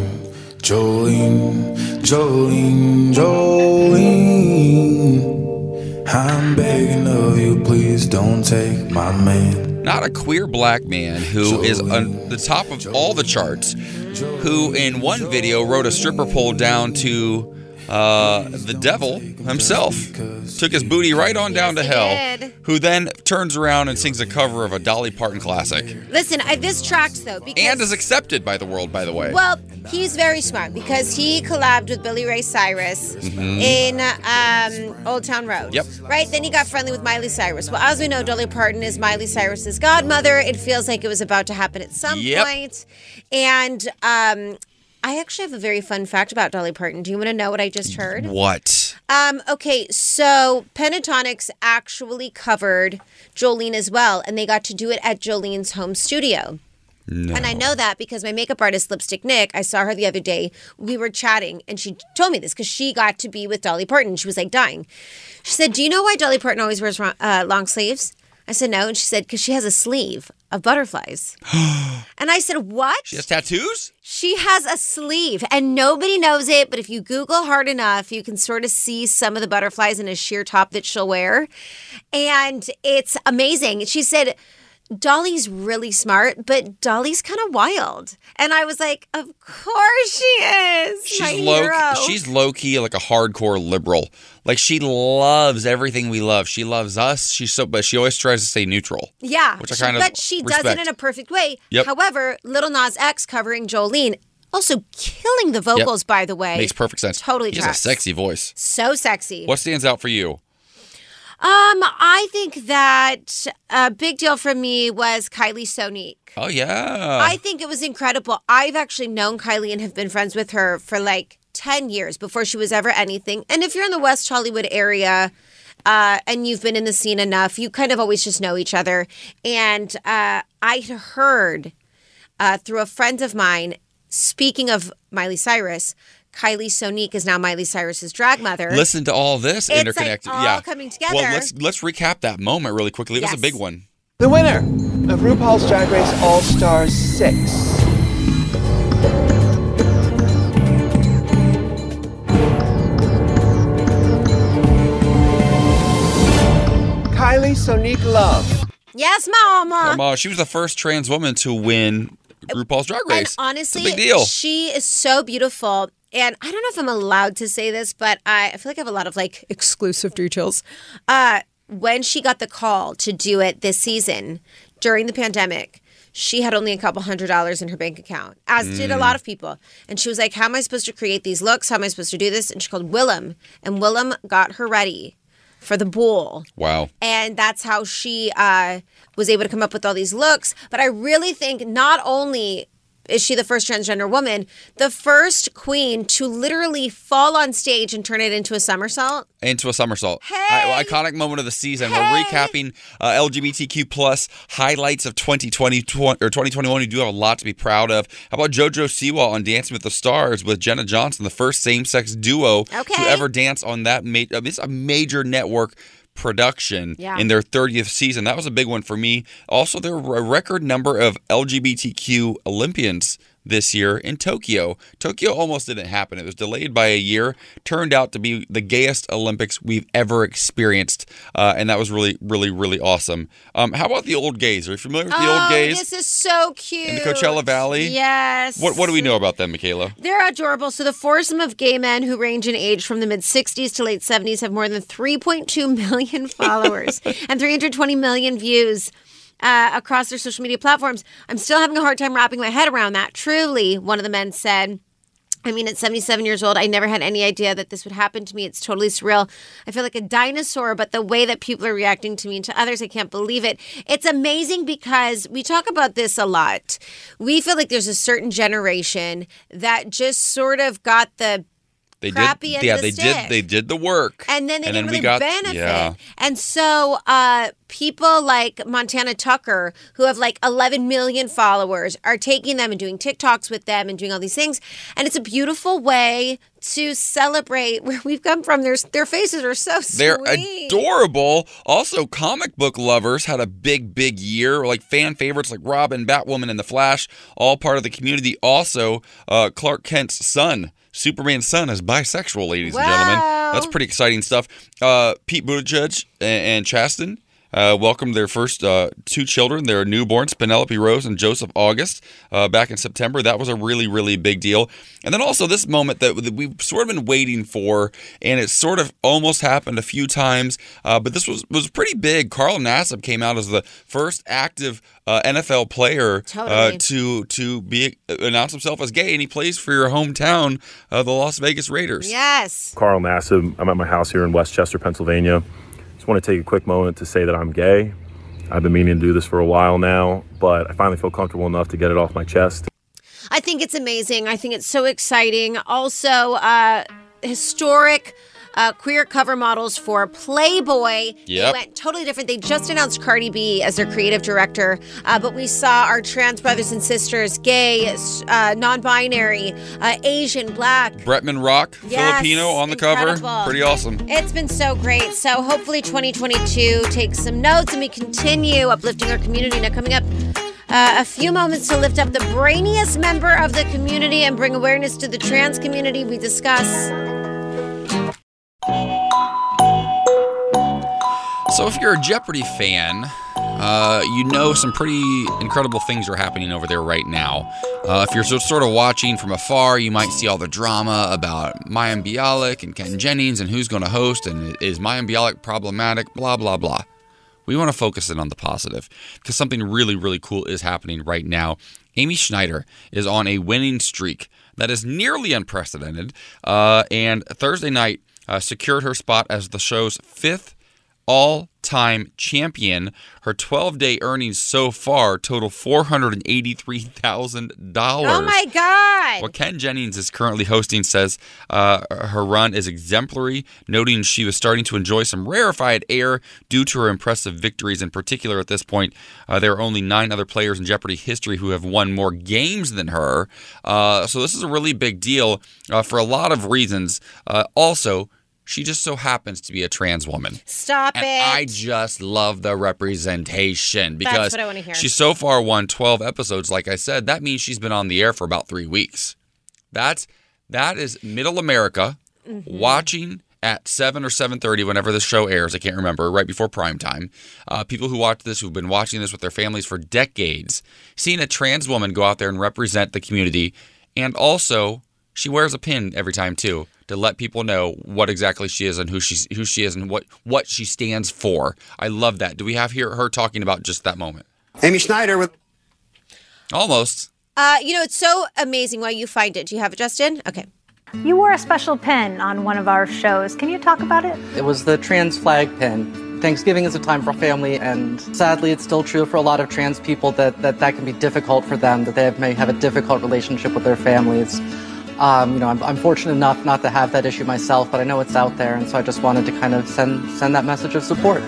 Jolene, Jolene, Jolene. I'm begging of you, please don't take my man. Not a queer black man who is on the top of all the charts, who in one video wrote a stripper pole down to uh, the devil himself. Took his booty right on down to hell. did. Who then turns around and sings a cover of a Dolly Parton classic. Listen, I, this tracks though because And is accepted by the world, by the way. Well, he's very smart because he collabed with Billy Ray Cyrus in um, Old Town Road. Mm-hmm. Yep. Right? Then he got friendly with Miley Cyrus. Well, as we know, Dolly Parton is Miley Cyrus's godmother. It feels like it was about to happen at some Yep. point. And um, I actually have a very fun fact about Dolly Parton. Do you want to know what I just heard? What? Um, okay, so Pentatonix actually covered Jolene as well, and they got to do it at Jolene's home studio. No. And I know that because my makeup artist, Lipstick Nick, I saw her the other day. We were chatting, and she told me this because she got to be with Dolly Parton. She was like dying. She said, Do you know why Dolly Parton always wears uh, long sleeves? I said, No. And she said, Because she has a sleeve of butterflies. and I said, What? She has tattoos? She has a sleeve, and nobody knows it. But if you Google hard enough, you can sort of see some of the butterflies in a sheer top that she'll wear. And it's amazing. She said, Dolly's really smart, but Dolly's kind of wild. And I was like, Of course she is. She's low. hero. She's low key like a hardcore liberal. Like she loves everything we love. She loves us. She's so, but she always tries to stay neutral. Yeah, which I she- kind of but she does it in a perfect way. Yep. However, Lil Nas X covering Jolene, also killing the vocals. By the way, Makes perfect sense. Totally He has a sexy voice. So sexy. What stands out for you? Um, I think that a big deal for me was Kylie Sonique. Oh yeah. I think it was incredible. I've actually known Kylie and have been friends with her for like 10 years before she was ever anything. And if you're in the West Hollywood area, uh, and you've been in the scene enough, you kind of always just know each other. And uh, I heard uh, through a friend of mine, speaking of Miley Cyrus, Kylie Sonique is now Miley Cyrus's drag mother. Listen to all this It's, like, interconnected. all yeah, coming together. Well, let's let's recap that moment really quickly. It was a big one. The winner of RuPaul's Drag Race All Stars 6. Kylie Sonique Love. yes, Mama. Come on, she was the first trans woman to win RuPaul's Drag Race. And Race. honestly, it's a big deal. she is so beautiful. And I don't know if I'm allowed to say this, but I, I feel like I have a lot of like exclusive details. Uh, when she got the call to do it this season during the pandemic, she had only a couple hundred dollars in her bank account, as did a Mm. lot of people. And she was like, How am I supposed to create these looks? How am I supposed to do this? And she called Willem, and Willem got her ready for the bowl wow. and that's how she uh, was able to come up with all these looks. But I really think not only is she the first transgender woman, the first queen to literally fall on stage and turn it into a somersault. Into a somersault. Hey! I- iconic moment of the season. We're recapping uh, LGBTQ plus highlights of 2020 tw- or 2021. You do have a lot to be proud of. How about JoJo Siwa on Dancing with the Stars with Jenna Johnson, the first same-sex duo to ever dance on that. Ma- I mean, it's a major network production Yeah. in their 30th season. That was a big one for me. Also, there were a record number of LGBTQ Olympians this year in Tokyo. Tokyo almost didn't happen. It was delayed by a year. Turned out to be the gayest Olympics we've ever experienced, uh, and that was really, really, really awesome. Um, how about the old gays? Are you familiar with the oh, old gays this is so cute. in the Coachella Valley? Yes. What What do we know about them, Michaela? They're adorable. So the foursome of gay men who range in age from the mid 60s to late 70s have more than 3.2 million followers and 320 million views. Uh, across their social media platforms. I'm still having a hard time wrapping my head around that. Truly, one of the men said, I mean, at 77 years old, I never had any idea that this would happen to me. It's totally surreal. I feel like a dinosaur, but the way that people are reacting to me and to others, I can't believe it. It's amazing because we talk about this a lot. We feel like there's a certain generation that just sort of got the They Crappy did. Yeah, the they stick. did. They did the work, and then they and didn't we really got, benefit. Yeah. And so uh, people like Montana Tucker, who have like 11 million followers, are taking them and doing TikToks with them and doing all these things. And it's a beautiful way to celebrate where we've come from. Their, their faces are so sweet. They're adorable. Also, comic book lovers had a big, big year. Like fan favorites like Robin, Batwoman, and The Flash, all part of the community. Also, uh, Clark Kent's son, Superman's son, is bisexual, ladies and gentlemen. That's pretty exciting stuff. Uh, Pete Buttigieg and, and Chasten. Uh, welcomed their first uh, two children, their newborns, Penelope Rose and Joseph August, uh, back in September. That was a really, really big deal. And then also this moment that, that we've sort of been waiting for, and it sort of almost happened a few times, uh, but this was was pretty big. Carl Nassib came out as the first active uh, NFL player uh, Totally. to to be announce himself as gay, and he plays for your hometown, uh, the Las Vegas Raiders. Yes. Carl Nassib. I'm at my house here in Westchester, Pennsylvania. Just want to take a quick moment to say that I'm gay. I've been meaning to do this for a while now, but I finally feel comfortable enough to get it off my chest. I think it's amazing. I think it's so exciting. Also, uh, historic. Uh, queer cover models for Playboy. They Yep. went totally different. They just announced Cardi B as their creative director, uh, but we saw our trans brothers and sisters, gay, uh, non-binary, uh, Asian, black, Bretman Rock, Yes, Filipino on the cover. incredible. Pretty awesome. It's been so great. So hopefully 2022 takes some notes and we continue uplifting our community. Now coming up, uh, a few moments to lift up the brainiest member of the community and bring awareness to the trans community. We discuss. So, if you're a Jeopardy fan, uh, you know some pretty incredible things are happening over there right now. Uh, if you're sort of watching from afar, you might see all the drama about Mayim Bialik and Ken Jennings and who's going to host and is Mayim Bialik problematic, blah, blah, blah. We want to focus in on the positive because something really, really cool is happening right now. Amy Schneider is on a winning streak that is nearly unprecedented, uh, and Thursday night uh, secured her spot as the show's fifth all time champion. Her 12 day earnings so far total $483,000. Oh my God. What Ken Jennings is currently hosting says uh, her run is exemplary, noting she was starting to enjoy some rarefied air due to her impressive victories. In particular, at this point, uh, there are only nine other players in Jeopardy history who have won more games than her. Uh, so this is a really big deal uh, for a lot of reasons. Uh, also, she just so happens to be a trans woman. Stop And it. I just love the representation because what I wanna hear. she's so far won 12 episodes. Like I said, that means she's been on the air for about three weeks. That's that is middle America Mm-hmm. watching at 7 or 7.30 whenever the show airs i can't remember right before prime time uh, people who watch this who've been watching this with their families for decades seeing a trans woman go out there and represent the community and also she wears a pin every time too to let people know what exactly she is and who she who she is and what what she stands for. I love that. Do we have here her talking about just that moment? Amy Schneider with Almost. Uh, you know, it's so amazing why you find it. Do you have it, Justin? Okay. You wore a special pin on one of our shows. Can you talk about it? It was the trans flag pin. Thanksgiving is a time for family, and sadly, it's still true for a lot of trans people that that, that can be difficult for them, that they have, may have a difficult relationship with their families. Um, you know, I'm, I'm fortunate enough not to have that issue myself, but I know it's out there, and so I just wanted to kind of send send that message of support.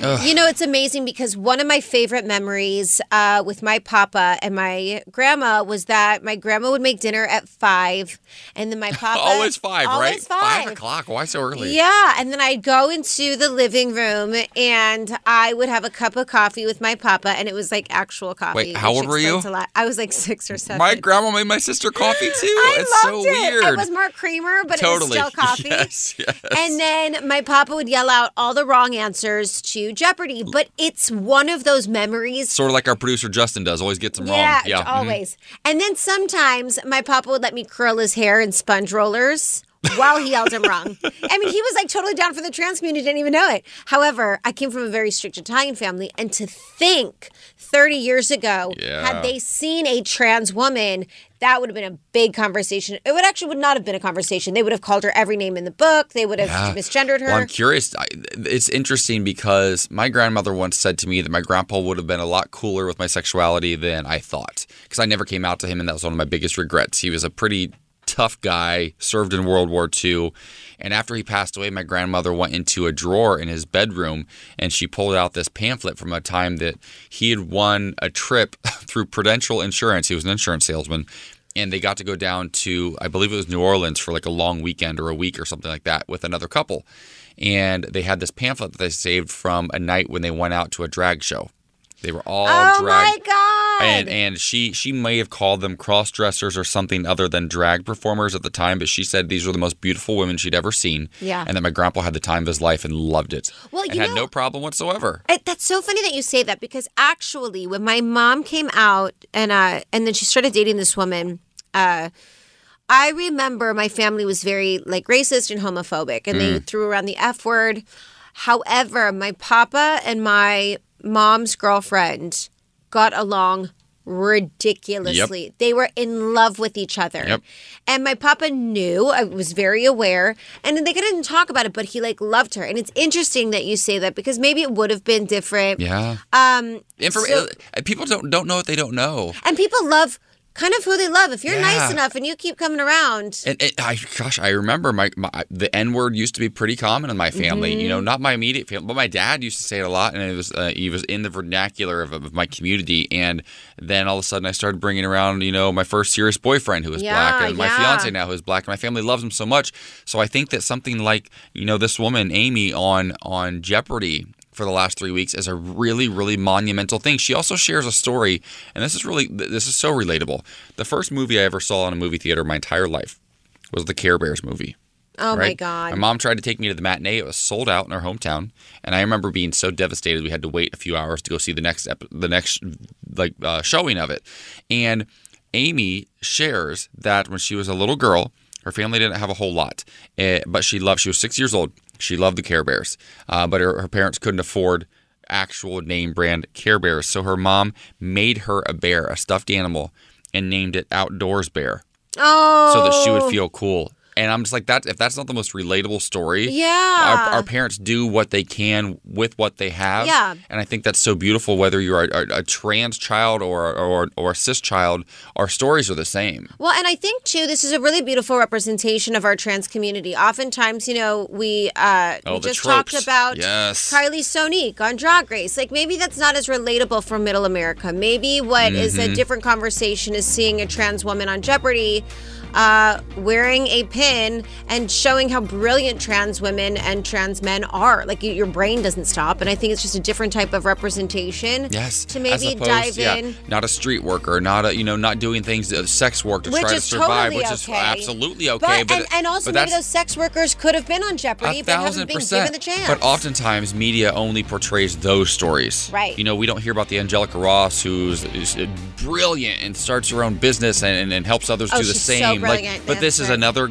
You know, it's amazing because one of my favorite memories uh, with my papa and my grandma was that my grandma would make dinner at five, and then my papa always five, always right? Five. o'clock. Why so early? Yeah, and then I'd go into the living room and I would have a cup of coffee with my papa, and it was like actual coffee. Wait, how old were you? I was like six or seven. My grandma made my sister coffee too. I it's loved so it. weird. It was Mark Creamer, but totally. it was still coffee. Yes, yes. And then my papa would yell out all the wrong answers to Jeopardy, but it's one of those memories. sort of like our producer Justin does, always gets them yeah, wrong. Yeah, mhm. always. And then sometimes my papa would let me curl his hair in sponge rollers while he yelled him wrong. I mean, he was like totally down for the trans community, didn't even know it. However, I came from a very strict Italian family, and to think 30 years ago, Yeah. had they seen a trans woman, that would have been a big conversation. It would actually would not have been a conversation. They would have called her every name in the book. They would have Yeah. misgendered her. Well, I'm curious. I, it's interesting because my grandmother once said to me that my grandpa would have been a lot cooler with my sexuality than I thought. Because I never came out to him, and that was one of my biggest regrets. He was a pretty tough guy, served in World War II. And after he passed away, my grandmother went into a drawer in his bedroom and she pulled out this pamphlet from a time that he had won a trip through Prudential Insurance. He was an insurance salesman. And they got to go down to, I believe it was New Orleans for like a long weekend or a week or something like that with another couple. And they had this pamphlet that they saved from a night when they went out to a drag show. They were all oh drag my God. and and she she may have called them cross dressers or something other than drag performers at the time, but she said these were the most beautiful women she'd ever seen. Yeah. And that my grandpa had the time of his life and loved it. Well, and you had know- no problem whatsoever. It, that's so funny that you say that because actually, when my mom came out and uh, and then she started dating this woman, uh, I remember my family was very like racist and homophobic, and they threw around the f word. However, my papa and my mom's girlfriend got along ridiculously. They were in love with each other. Yep. And my papa knew, I was very aware, and they couldn't talk about it, but he like loved her. And it's interesting that you say that because maybe it would have been different. Yeah. Um Inform- so- uh, people don't don't know what they don't know. and people love kind of who they love. If you're Yeah. nice enough and you keep coming around, And, and I, gosh, I remember my, my the N word used to be pretty common in my family. You Mm-hmm. know, not my immediate family, but my dad used to say it a lot, and it was uh, he was in the vernacular of, of my community. And then all of a sudden, I started bringing around, you know, my first serious boyfriend who was Yeah, black, and my yeah. fiance now who is black. And my family loves him so much. So I think that something like you know this woman Amy on on Jeopardy. For the last three weeks, is a really, really monumental thing. She also shares a story, and this is really, this is so relatable. The first movie I ever saw in a movie theater my entire life was the Care Bears movie. oh my god, My mom tried to take me to the matinee. It was sold out in our hometown, and I remember being so devastated. We had to wait a few hours to go see the next ep- the next like uh, showing of it. And Amy shares that when she was a little girl, her family didn't have a whole lot, eh, but she loved. She was six years old. She loved the Care Bears, uh, but her, her parents couldn't afford actual name brand Care Bears, so her mom made her a bear, a stuffed animal, and named it Outdoors Bear oh, so that she would feel cool. And I'm just like that. If that's not the most relatable story, Yeah. our, our parents do what they can with what they have. Yeah. and I think that's so beautiful. Whether you're a, a, a trans child or or or a cis child, our stories are the same. Well, and I think too, this is a really beautiful representation of our trans community. Oftentimes, you know, we uh, Oh, we just tropes. talked about Yes. Kylie Sonique on Drag Race. Like maybe that's not as relatable for Middle America. Maybe what is Mm-hmm. a different conversation is seeing a trans woman on Jeopardy. Uh, wearing a pin and showing how brilliant trans women and trans men are. Like you, your brain doesn't stop, and I think it's just a different type of representation. Yes, To maybe opposed- dive yeah, in. Not a street worker, not a you know, not doing things uh, sex work to Which try to survive, totally which is okay. absolutely okay. But, and, and also but maybe those sex workers could have been on Jeopardy but haven't been given the chance. But oftentimes, media only portrays those stories. Right. You know, we don't hear about the Angelica Ross, who's is uh, brilliant and starts her own business and, and, and helps others Oh, do the she's so same. like, but this is right. another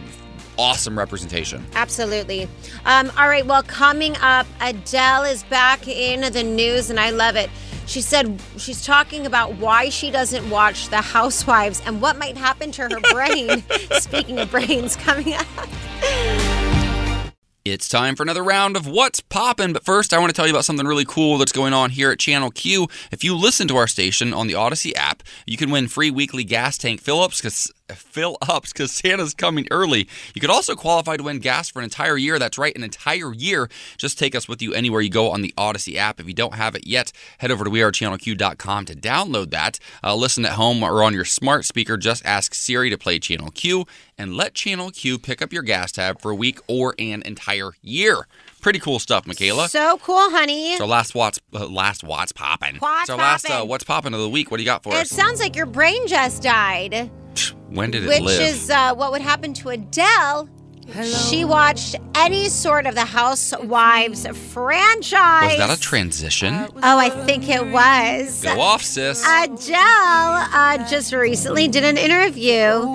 awesome representation. Absolutely. Um, all right. Well, coming up, Adele is back in the news, and I love it. She said she's talking about why she doesn't watch The Housewives and what might happen to her brain. Speaking of brains, coming up. It's time for another round of What's Poppin'. But first, I want to tell you about something really cool that's going on here at Channel Q. If you listen to our station on the Odyssey app, you can win free weekly gas tank fill ups because fill ups because Santa's coming early. You could also qualify to win gas for an entire year. That's right, an entire year. Just take us with you anywhere you go on the Odyssey app. If you don't have it yet, head over to wearechannelq.com to download that. Uh, listen at home or on your smart speaker. Just ask Siri to play Channel Q and let Channel Q pick up your gas tab for a week or an entire year. Pretty cool stuff, Michaela. So cool, honey. So last what's uh, last what's poppin'. What's so last uh, what's popping of the week? What do you got for It us? It sounds like your brain just died, when did it which live? is uh, what would happen to Adele. She watched any sort of the Housewives franchise. Was that a transition? Oh, I think it was. Go off, sis. Adele uh, just recently did an interview.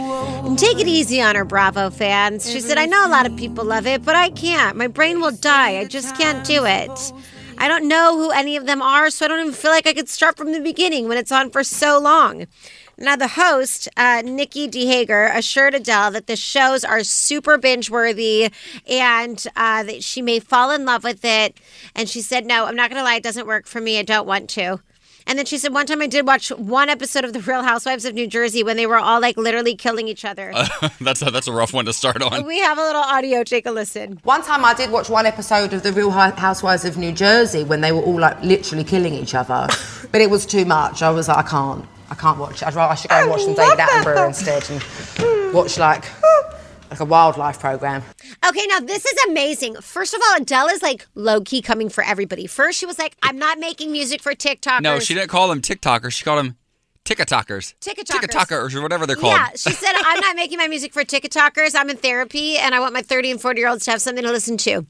And take it easy on her, Bravo fans. She said, I know a lot of people love it, but I can't. My brain will die. I just can't do it. I don't know who any of them are, so I don't even feel like I could start from the beginning when it's on for so long. Now, the host, uh, Nikkie de Jager, assured Adele that the shows are super binge worthy and uh, that she may fall in love with it. And she said, No, I'm not going to lie, it doesn't work for me. I don't want to. And then she said, One time I did watch one episode of The Real Housewives of New Jersey when they were all like literally killing each other. that's a, that's a rough one to start on. we have a little audio. Take a listen. One time I did watch one episode of The Real Housewives of New Jersey when they were all like literally killing each other. but it was too much. I was like, I can't. I can't watch. I'd rather I should go and watch some David Attenborough instead and watch like like a wildlife program. Okay, now this is amazing. First of all, Adele is like low key coming for everybody. First, she was like, I'm not making music for TikTokers. No, she didn't call them TikTokers. She called them TikTokers. TikTokers. TikTokers or whatever they're called. Yeah, she said, I'm not making my music for TikTokers. I'm in therapy and I want my 30 and 40 year olds to have something to listen to.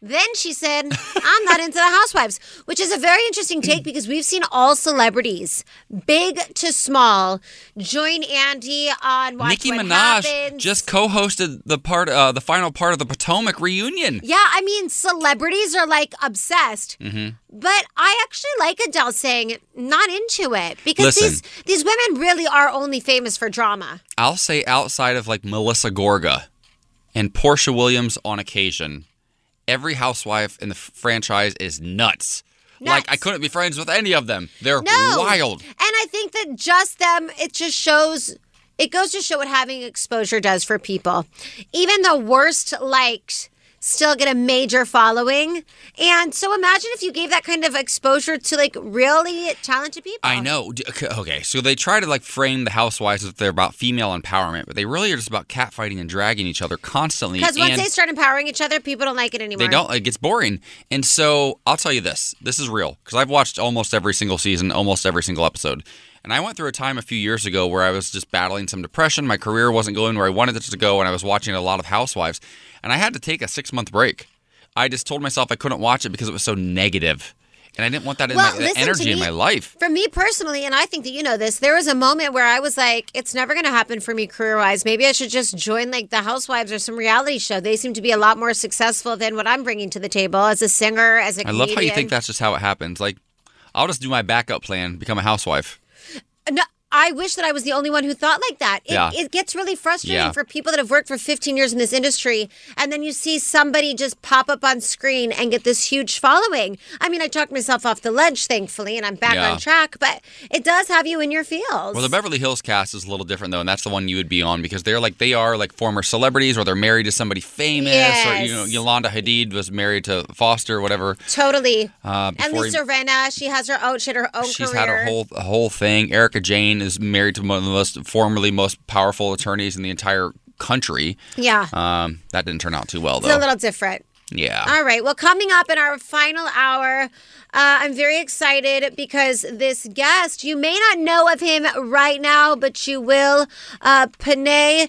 Then she said, I'm not into the housewives, which is a very interesting take because we've seen all celebrities, big to small, join Andy on Watch Nicki What Minaj Happens. just co-hosted the part, uh, the final part of the Potomac reunion. Yeah, I mean, celebrities are like obsessed. hmm But I actually like Adele saying not into it because Listen. these these women really are only famous for drama. I'll say outside of like Melissa Gorga and Porsha Williams on occasion, every housewife in the franchise is nuts. Like I couldn't be friends with any of them. They're No. wild. And I think that just them, it just shows It goes to show what having exposure does for people. Even the worst liked still get a major following. And so imagine if you gave that kind of exposure to like really talented people. I know. Okay, so they try to like frame the housewives as if they're about female empowerment, but they really are just about catfighting and dragging each other constantly. Because once and they start empowering each other, people don't like it anymore. They don't. It gets boring. And so I'll tell you this. This is real because I've watched almost every single season, almost every single episode. And I went through a time a few years ago where I was just battling some depression. My career wasn't going where I wanted it to go, and I was watching a lot of Housewives. And I had to take a six month break. I just told myself I couldn't watch it because it was so negative. And I didn't want that, in Well, my, that energy in my life. For me personally, and I think that you know this, there was a moment where I was like, it's never going to happen for me career wise. Maybe I should just join like the Housewives or some reality show. They seem to be a lot more successful than what I'm bringing to the table as a singer, as a I love how you think that's just how it happens. Like, I'll just do my backup plan, become a housewife. No, I wish that I was the only one who thought like that. It, Yeah. it gets really frustrating Yeah. for people that have worked for 15 years in this industry, and then you see somebody just pop up on screen and get this huge following. I mean, I talked myself off the ledge, thankfully, and I'm back Yeah. on track, but it does have you in your feels. Well, the Beverly Hills cast is a little different though, and that's the one you would be on because they're like they are like former celebrities or they're married to somebody famous or you know Yolanda Hadid was married to Foster or whatever. Totally. Uh, And he- Lisa Rinna, she has her own, she had her own She's career. had her whole whole thing. Erika Jayne is married to one of the most formerly most powerful attorneys in the entire country. Yeah. Um, that didn't turn out too well though. It's a little different. yeah. All right. Well, coming up in our final hour, uh, I'm very excited because this guest, you may not know of him right now, but you will. Uh, Pani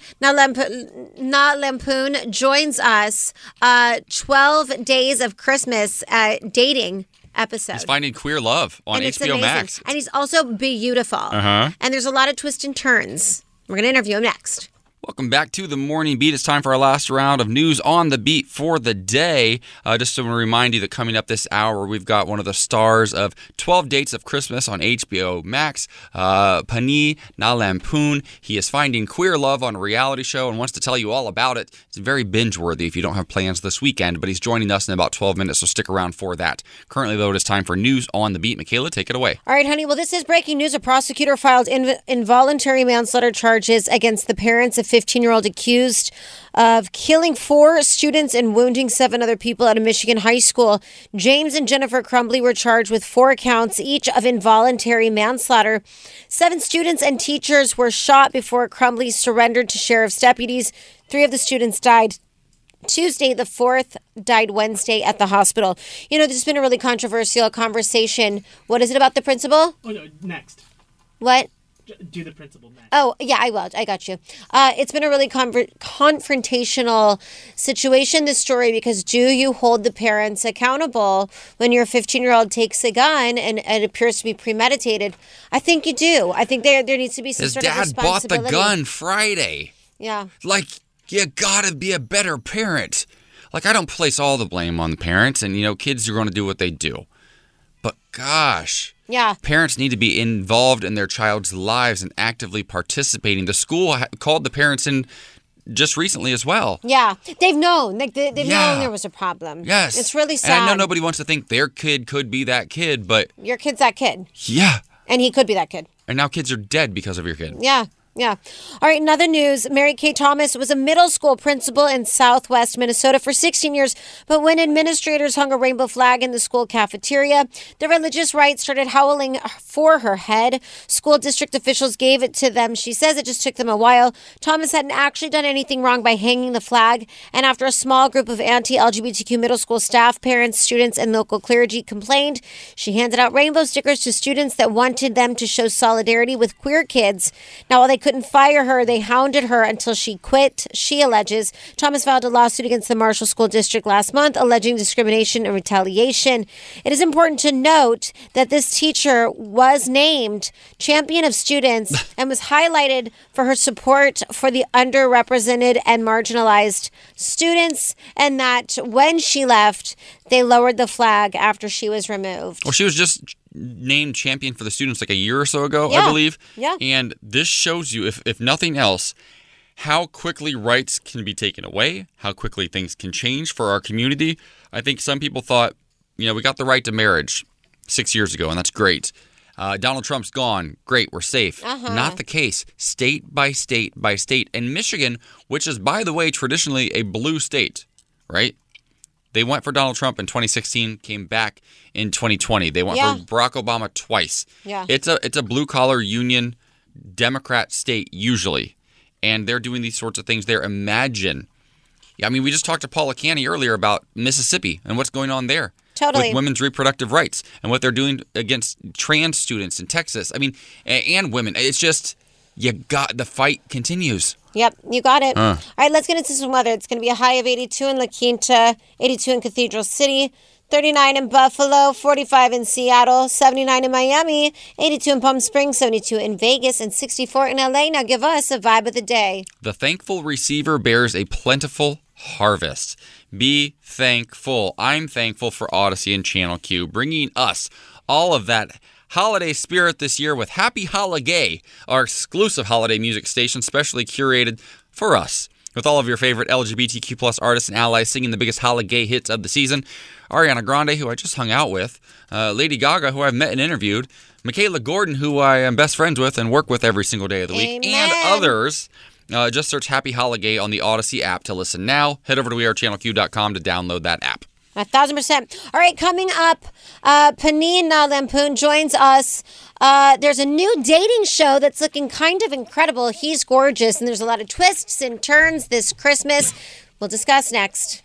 Nalampoon joins us. Uh, 12 Dates of Christmas uh, dating episode. He's finding queer love on and HBO amazing. Max. And he's also beautiful. Uh-huh. And there's a lot of twists and turns. We're going to interview him next. Welcome back to the Morning Beat. It's time for our last round of news on the beat for the day. Uh, just to remind you that coming up this hour, we've got one of the stars of 12 Dates of Christmas on HBO Max, uh, Pani Nalampoon. He is finding queer love on a reality show and wants to tell you all about it. It's very binge worthy if you don't have plans this weekend, but he's joining us in about 12 minutes, so stick around for that. Currently, though, it is time for news on the beat. Michaela, take it away. All right, honey. Well, this is breaking news. A prosecutor filed inv- involuntary manslaughter charges against the parents of 15 year old accused of killing four students and wounding seven other people at a Michigan high school. James and Jennifer Crumbley were charged with four counts each of involuntary manslaughter. Seven students and teachers were shot before Crumbley surrendered to sheriff's deputies. Three of the students died Tuesday, the 4th, died Wednesday at the hospital. You know, this has been a really controversial conversation. What is it about the principal? Oh, no, next. What? J- Do the principal next. Oh, yeah, I will. I got you. Uh, it's been a really conver- confrontational situation, this story, because do you hold the parents accountable when your 15 year old takes a gun and it appears to be premeditated? I think you do. I think there, there needs to be some His sort of dad bought the gun Friday. Yeah. like you gotta be a better parent like i don't place all the blame on the parents and you know kids are going to do what they do but gosh Yeah. parents need to be involved in their child's lives and actively participating the school ha- called the parents in just recently as well Yeah. They've known. Like, they, they've Yeah. known there was a problem. yes It's really and sad. i know nobody wants to think their kid could be that kid but Your kid's that kid. yeah And he could be that kid. and now kids are dead because of your kid Yeah. Yeah. All right. Another news Mary Kay Thomas was a middle school principal in southwest Minnesota for 16 years. But when administrators hung a rainbow flag in the school cafeteria, the religious right started howling for her head. School district officials gave it to them. She says it just took them a while. Thomas hadn't actually done anything wrong by hanging the flag. And after a small group of anti LGBTQ middle school staff, parents, students, and local clergy complained, she handed out rainbow stickers to students that wanted them to show solidarity with queer kids. Now, while they couldn't fire her, they hounded her until she quit, she alleges. Thomas filed a lawsuit against the Marshall School District last month, alleging discrimination and retaliation. It is important to note that this teacher was named champion of students and was highlighted for her support for the underrepresented and marginalized students, and that when she left, they lowered the flag after she was removed. Well, she was just named champion for the students like a year or so ago, I believe. Yeah. And this shows you, if, if nothing else, how quickly rights can be taken away, how quickly things can change for our community. I think some people thought, you know, we got the right to marriage six years ago, and that's great. Uh, Donald Trump's gone. Great, we're safe. Uh-huh. Not the case. State by state by state. And Michigan, which is, by the way, traditionally a blue state, right? They went for Donald Trump in 2016, came back in 2020. They went Yeah. for Barack Obama twice. Yeah. It's a it's a blue collar union Democrat state usually, and they're doing these sorts of things there. Imagine, yeah, I mean, we just talked to Paula Canny earlier about Mississippi and what's going on there Totally. with women's reproductive rights and what they're doing against trans students in Texas. I mean, and women. It's just you got the fight continues. Yep, you got it. Huh. All right, let's get into some weather. It's going to be a high of 82 in La Quinta, 82 in Cathedral City, 39 in Buffalo, 45 in Seattle, 79 in Miami, 82 in Palm Springs, 72 in Vegas, and 64 in LA. Now give us a vibe of the day. The thankful receiver bears a plentiful harvest. Be thankful. I'm thankful for Odyssey and Channel Q bringing us all of that holiday spirit this year with Happy Holiday, our exclusive holiday music station specially curated for us. With all of your favorite LGBTQ plus artists and allies singing the biggest holiday hits of the season, Ariana Grande, who I just hung out with, uh, Lady Gaga, who I've met and interviewed, Michaela Gordon, who I am best friends with and work with every single day of the week, and others. Uh, just search Happy Holiday on the Odyssey app to listen now. Head over to wearechannelq.com to download that app. A thousand percent. All right, coming up, uh, Pani Nalampoon joins us. Uh, there's a new dating show that's looking kind of incredible. He's gorgeous, and there's a lot of twists and turns this Christmas. We'll discuss next.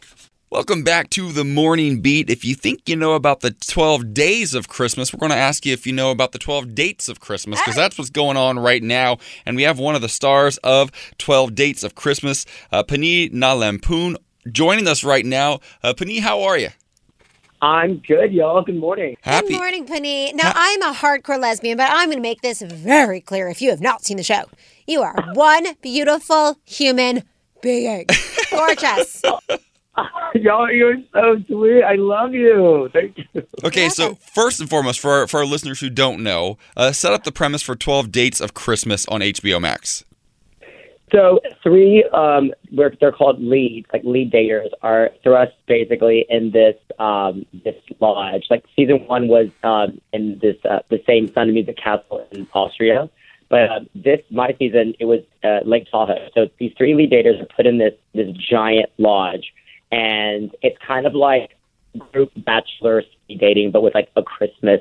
Welcome back to the Morning Beat. If you think you know about the 12 days of Christmas, we're going to ask you if you know about the 12 dates of Christmas because that's what's going on right now. And we have one of the stars of 12 Dates of Christmas, uh, Pani Nalampoon, joining us right now. Uh, Pani, how are you? I'm good, y'all. Good morning. Happy. Good morning, Pani. Now, I'm a hardcore lesbian, but I'm going to make this very clear if you have not seen the show. You are one beautiful human being. Gorgeous. y'all, you're so sweet. I love you. Thank you. Okay, so first and foremost, for our, for our listeners who don't know, uh, set up the premise for 12 Dates of Christmas on HBO Max. So three, um, they're called leads, like lead daters, are thrust basically in this um, this lodge. Like season one was um, in this uh, the Sound of Music Castle in Austria, but uh, this my season it was uh, Lake Tahoe. So these three lead daters are put in this this giant lodge, and it's kind of like group bachelor speed dating, but with like a Christmas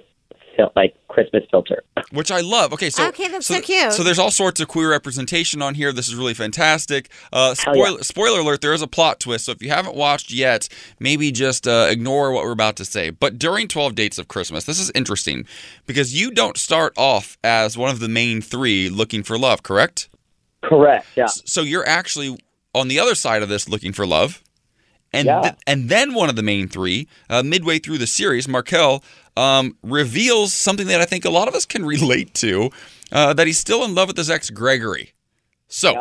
like Christmas filter. Which I love. Okay, so Okay, that's so, so cute. So there's all sorts of queer representation on here. This is really fantastic. Uh, Hell yeah. spoiler, spoiler alert: there is a plot twist. So if you haven't watched yet, maybe just uh, ignore what we're about to say. But during 12 Dates of Christmas, this is interesting because you don't start off as one of the main three looking for love, correct? Correct. Yeah. So you're actually on the other side of this looking for love. And, Yeah. th- and then one of the main three, uh, midway through the series, Markel um, reveals something that I think a lot of us can relate to uh, that he's still in love with his ex, Gregory. So,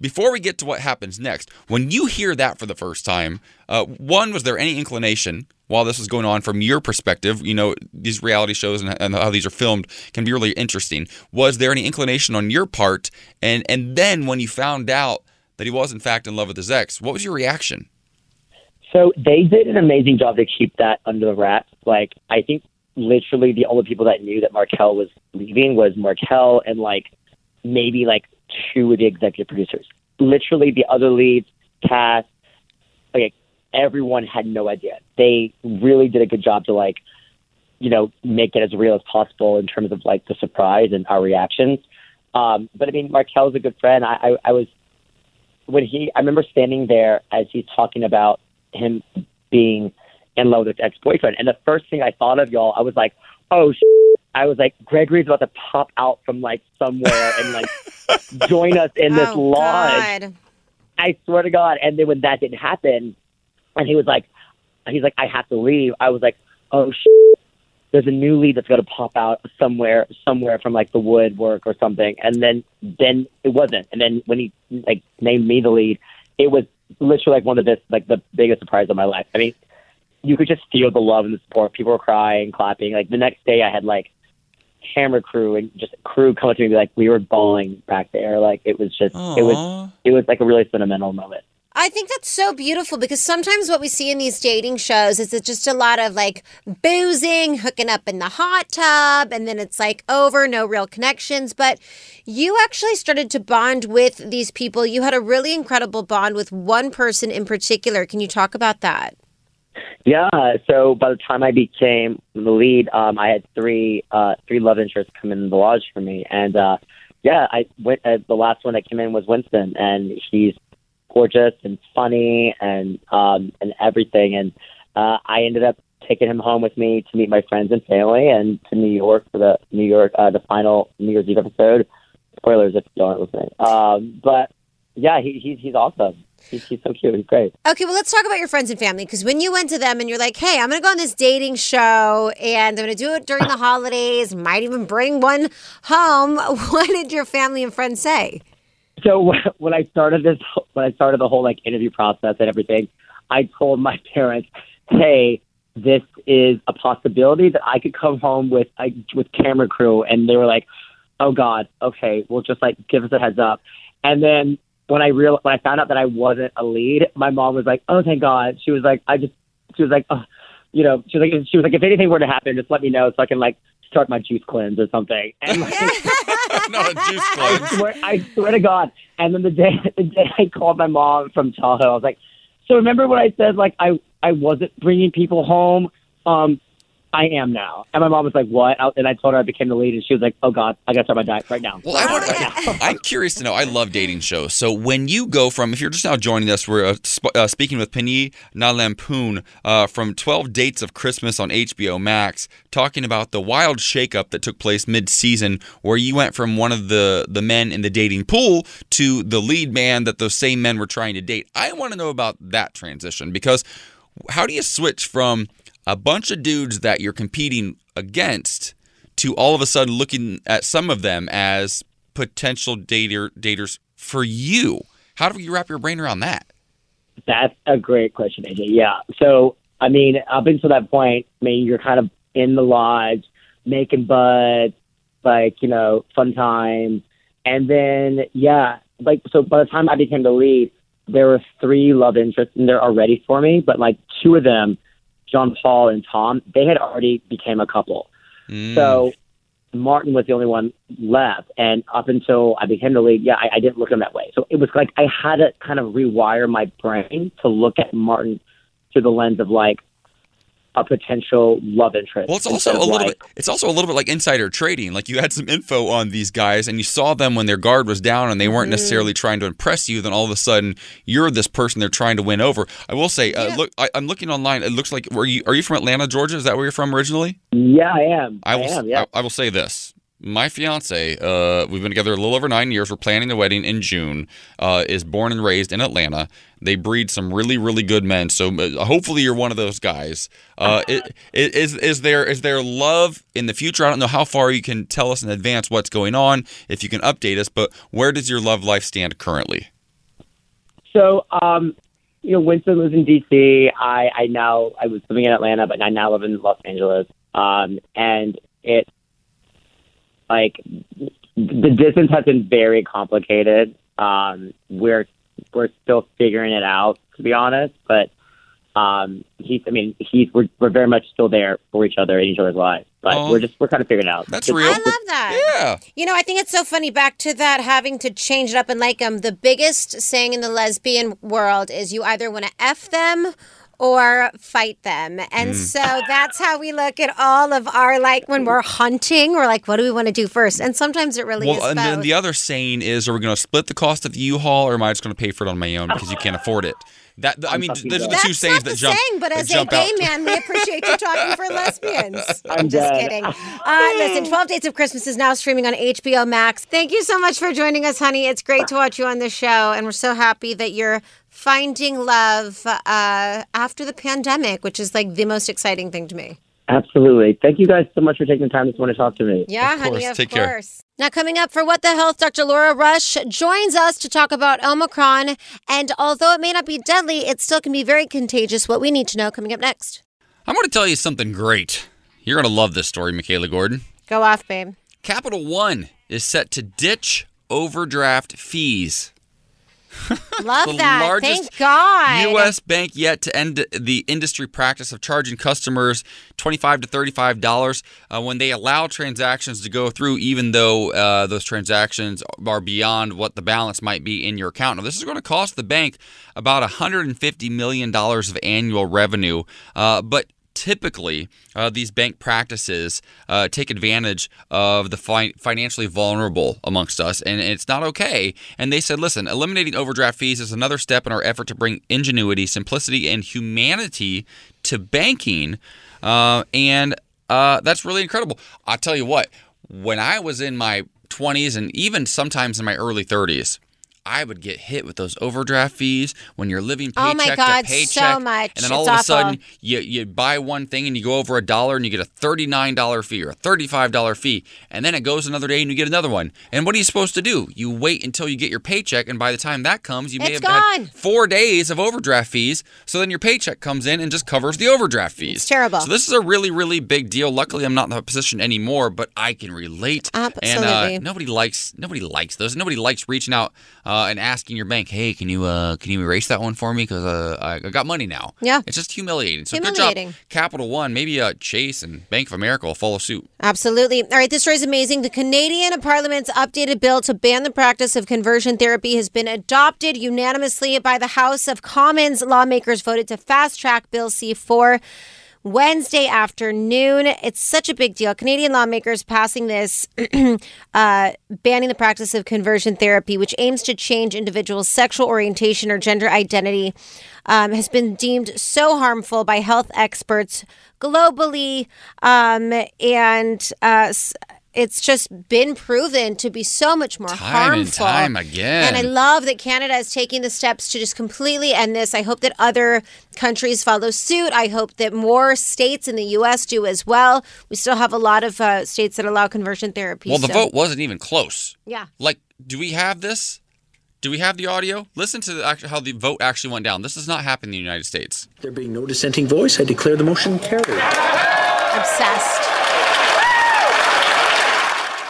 before we get to what happens next, when you hear that for the first time, uh, one, was there any inclination while this was going on from your perspective? You know, these reality shows and, and how these are filmed can be really interesting. Was there any inclination on your part? And, and then when you found out that he was, in fact, in love with his ex, what was your reaction? So they did an amazing job to keep that under the wraps. Like I think literally the only people that knew that Markel was leaving was Markel and like maybe like two of the executive producers. Literally the other leads, cast, like everyone had no idea. They really did a good job to like, you know, make it as real as possible in terms of like the surprise and our reactions. Um, but I mean, Markel's a good friend. I, I, I was when he, I remember standing there as he's talking about him being in love with his ex boyfriend, and the first thing I thought of y'all, I was like, oh. Sh-. I was like, Gregory's about to pop out from like somewhere and like join us in this Oh, lodge. God. I swear to God. And then when that didn't happen, and he was like, he's like, I have to leave. I was like, oh, sh- there's a new lead that's going to pop out somewhere, somewhere from like the woodwork or something. And then, then it wasn't. And then when he like named me the lead, it was literally like one of the best, like the biggest surprise of my life. I mean, you could just feel the love and the support. People were crying, clapping. Like the next day, I had like camera crew and just crew come up to me and be like, we were bawling back there. Like it was just, it was, it was like a really sentimental moment. I think that's so beautiful because sometimes what we see in these dating shows is it's just a lot of like boozing, hooking up in the hot tub, and then it's like over, no real connections. But you actually started to bond with these people. You had a really incredible bond with one person in particular. Can you talk about that? Yeah. So by the time I became the lead, um, I had three uh, three love interests come in the lodge for me, and uh, yeah, I went. Uh, the last one that came in was Winston, and he's gorgeous and funny and um, and everything. And uh, I ended up taking him home with me to meet my friends and family, and to New York for the New York uh, the final New Year's Eve episode. Spoilers if you aren't listening. Um, but yeah, he, he's he's awesome. He's, he's so cute. He's great. Okay, well, let's talk about your friends and family because when you went to them and you're like, hey, I'm going to go on this dating show and I'm going to do it during the holidays, might even bring one home. What did your family and friends say? So when I started this, when I started the whole like interview process and everything, I told my parents, "Hey, this is a possibility that I could come home with uh, with camera crew," and they were like, "Oh God, okay, well just like give us a heads up." And then when I real when I found out that I wasn't a lead, my mom was like, "Oh, thank God." She was like, "I just," she was like, oh, "You know," she was like, "She was like, if anything were to happen, just let me know so I can like start my juice cleanse or something." And like, Not a juice I swear, I swear to God. And then the day the day I called my mom from Tahoe, I was like, "So remember when I said like I I wasn't bringing people home? Um, I am now." And my mom was like, "What?" And I told her I became the lead, and she was like, "Oh God, I gotta start my diet right now." Well, I want I, I'm curious to know. I love dating shows. So when you go from, if you're just now joining us, we're uh, sp- uh, speaking with Pani Nalampoon uh, from 12 Dates of Christmas on HBO Max, talking about the wild shakeup that took place mid-season, where you went from one of the the men in the dating pool to the lead man that those same men were trying to date. I want to know about that transition because how do you switch from a bunch of dudes that you're competing against to all of a sudden looking at some of them as potential dater daters for you? How do you wrap your brain around that? That's a great question, AJ. Yeah. So, I mean, up until that point, I mean, you're kind of in the lodge, making buds, like, you know, fun times. And then, yeah, like, so by the time I became the lead, there were three love interests in there already for me, but like two of them, John Paul and Tom, they had already became a couple. Mm. So Martin was the only one left. And up until I became the lead, yeah, I, I didn't look at him that way. So it was like I had to kind of rewire my brain to look at Martin through the lens of like a potential love interest. Well, it's also a little like, bit. It's also a little bit like insider trading. Like you had some info on these guys, and you saw them when their guard was down, and they weren't Mm-hmm. necessarily trying to impress you. Then all of a sudden, you're this person they're trying to win over. I will say, uh, look, I, I'm looking online. It looks like were you are you from Atlanta, Georgia? Is that where you're from originally? Yeah, I am. I I, will. am. Yeah. I, I will say this. My fiance, uh, we've been together a little over nine years. We're planning the wedding in June. Uh, is born and raised in Atlanta. They breed some really, really good men. So uh, hopefully you're one of those guys. Uh, is is there is there love in the future? I don't know how far you can tell us in advance what's going on. If you can update us, but where does your love life stand currently? So, um, you know, Winston lives in D.C. I, I now I was living in Atlanta, but I now live in Los Angeles. Um, and it, like, the distance has been very complicated. Um, we're we're still figuring it out, to be honest. But um, he's, I mean, he's we're, we're very much still there for each other in each other's lives. But Oh. we're just we're kind of figuring it out. That's It's- real. I love that. Yeah. You know, I think it's so funny. Back to that, having to change it up and like them. The biggest saying in the lesbian world is you either want to f them or fight them, and Mm. so that's how we look at all of our like when we're hunting. We're like, what do we want to do first? And sometimes it really is Well, and both. then the other saying is, are we going to split the cost of the U-Haul, or am I just going to pay for it on my own because you can't afford it? That I mean, those are the two sayings that the jump. saying, but that as a gay out. man, we appreciate you talking for lesbians. I'm, I'm just dead. kidding. Uh, listen, 12 Dates of Christmas is now streaming on HBO Max. Thank you so much for joining us, honey. It's great to watch you on the show, and we're so happy that you're finding love uh, after the pandemic, which is like the most exciting thing to me. Absolutely. Thank you guys so much for taking the time this morning to talk to me. Yeah, Of honey, course. of Take care. Now, coming up for What the Health, Dr. Laura Rush joins us to talk about Omicron. And although it may not be deadly, it still can be very contagious. What we need to know coming up next. I'm going to tell you something great. You're going to love this story, Michaela Gordon. Go off, babe. Capital One is set to ditch overdraft fees. Love The that. largest Thank God. U.S. bank yet to end the industry practice of charging customers 25 to thirty-five dollars uh, when they allow transactions to go through, even though uh, those transactions are beyond what the balance might be in your account. Now, this is going to cost the bank about one hundred and fifty million dollars of annual revenue, uh, but typically uh, these bank practices uh, take advantage of the fi- financially vulnerable amongst us and it's not okay. And they said listen eliminating overdraft fees is another step in our effort to bring ingenuity simplicity and humanity to banking. Uh, and uh, that's really incredible. I'll tell you what when i was in my 20s and even sometimes in my early 30s I would get hit with those overdraft fees when you're living paycheck Oh my God, to so paycheck. much. And then all It's of a awful. sudden, you, you buy one thing and you go over a dollar and you get a $39 fee or a $35 fee. And then it goes another day and you get another one. And what are you supposed to do? You wait until you get your paycheck. And by the time that comes, you may It's have gone. had four days of overdraft fees. So then your paycheck comes in and just covers the overdraft fees. It's terrible. So this is a really, really big deal. Luckily, I'm not in that position anymore, but I can relate. And Absolutely. uh, nobody likes nobody likes those. Nobody likes reaching out uh, and asking your bank, "Hey, can you uh, can you erase that one for me? Because uh, I I got money now." Yeah. it's just humiliating. So Humiliating. good job, Capital One. Maybe uh, Chase and Bank of America will follow suit. Absolutely. All right, this story is amazing. The Canadian Parliament's updated bill to ban the practice of conversion therapy has been adopted unanimously by the House of Commons. Lawmakers voted to fast track Bill C4 Wednesday afternoon. It's such a big deal. Canadian lawmakers passing this, uh, banning the practice of conversion therapy, which aims to change individuals' sexual orientation or gender identity, um, has been deemed so harmful by health experts globally. Um, and uh, it's just been proven to be so much more Time and harmful. time again. And I love that Canada is taking the steps to just completely end this. I hope that other countries follow suit. I hope that more states in the U.S. do as well. We still have a lot of uh, states that allow conversion therapy. Well, the so- vote wasn't even close. Yeah. Like, do we have this? Do we have the audio? Listen to the, how the vote actually went down. This does not happen in the United States. There being no dissenting voice, I declare the motion carried. Obsessed.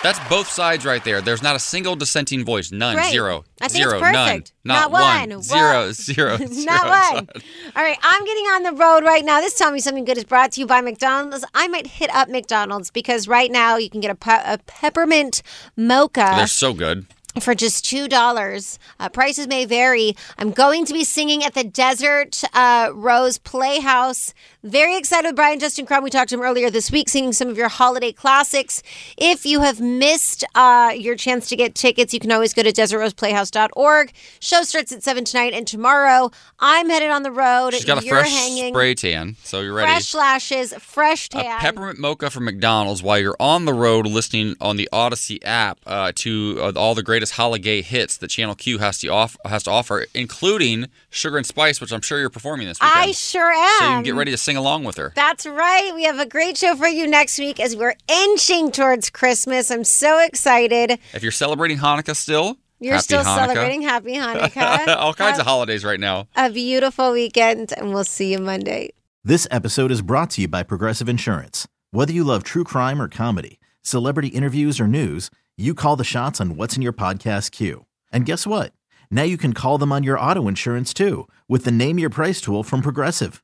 That's both sides right there. There's not a single dissenting voice. None. Great. Zero. I think Zero. it's perfect. None. Not, Not one. one. Zero. Zero. Not Zero. one. All right, I'm getting on the road right now. This Tell Me Something Good is brought to you by McDonald's. I might hit up McDonald's because right now you can get a, pe- a peppermint mocha They're so good. for just two dollars. Uh, prices may vary. I'm going to be singing at the Desert uh, Rose Playhouse. Very excited with Brian Justin Crum. We talked to him earlier this week, singing some of your holiday classics. If you have missed uh, your chance to get tickets, you can always go to desertroseplayhouse.org. Show starts at seven tonight, and tomorrow I'm headed on the road. She's got a You're fresh hanging. spray tan, so you're ready. Fresh lashes, fresh tan. a peppermint mocha from McDonald's while you're on the road listening on the Audacy app uh, to uh, all the greatest holiday hits that Channel Q has to, off- has to offer, including Sugar and Spice, which I'm sure you're performing this weekend. I sure am. So you can get ready to sing along with her. That's right. We have a great show for you next week as we're inching towards Christmas. I'm so excited. If you're celebrating Hanukkah still, You're happy still Hanukkah. celebrating Happy Hanukkah. all kinds Have of holidays right now. A beautiful weekend, and we'll see you Monday. This episode is brought to you by Progressive Insurance. Whether you love true crime or comedy, celebrity interviews or news, you call the shots on what's in your podcast queue. And guess what? Now you can call them on your auto insurance too with the Name Your Price tool from Progressive.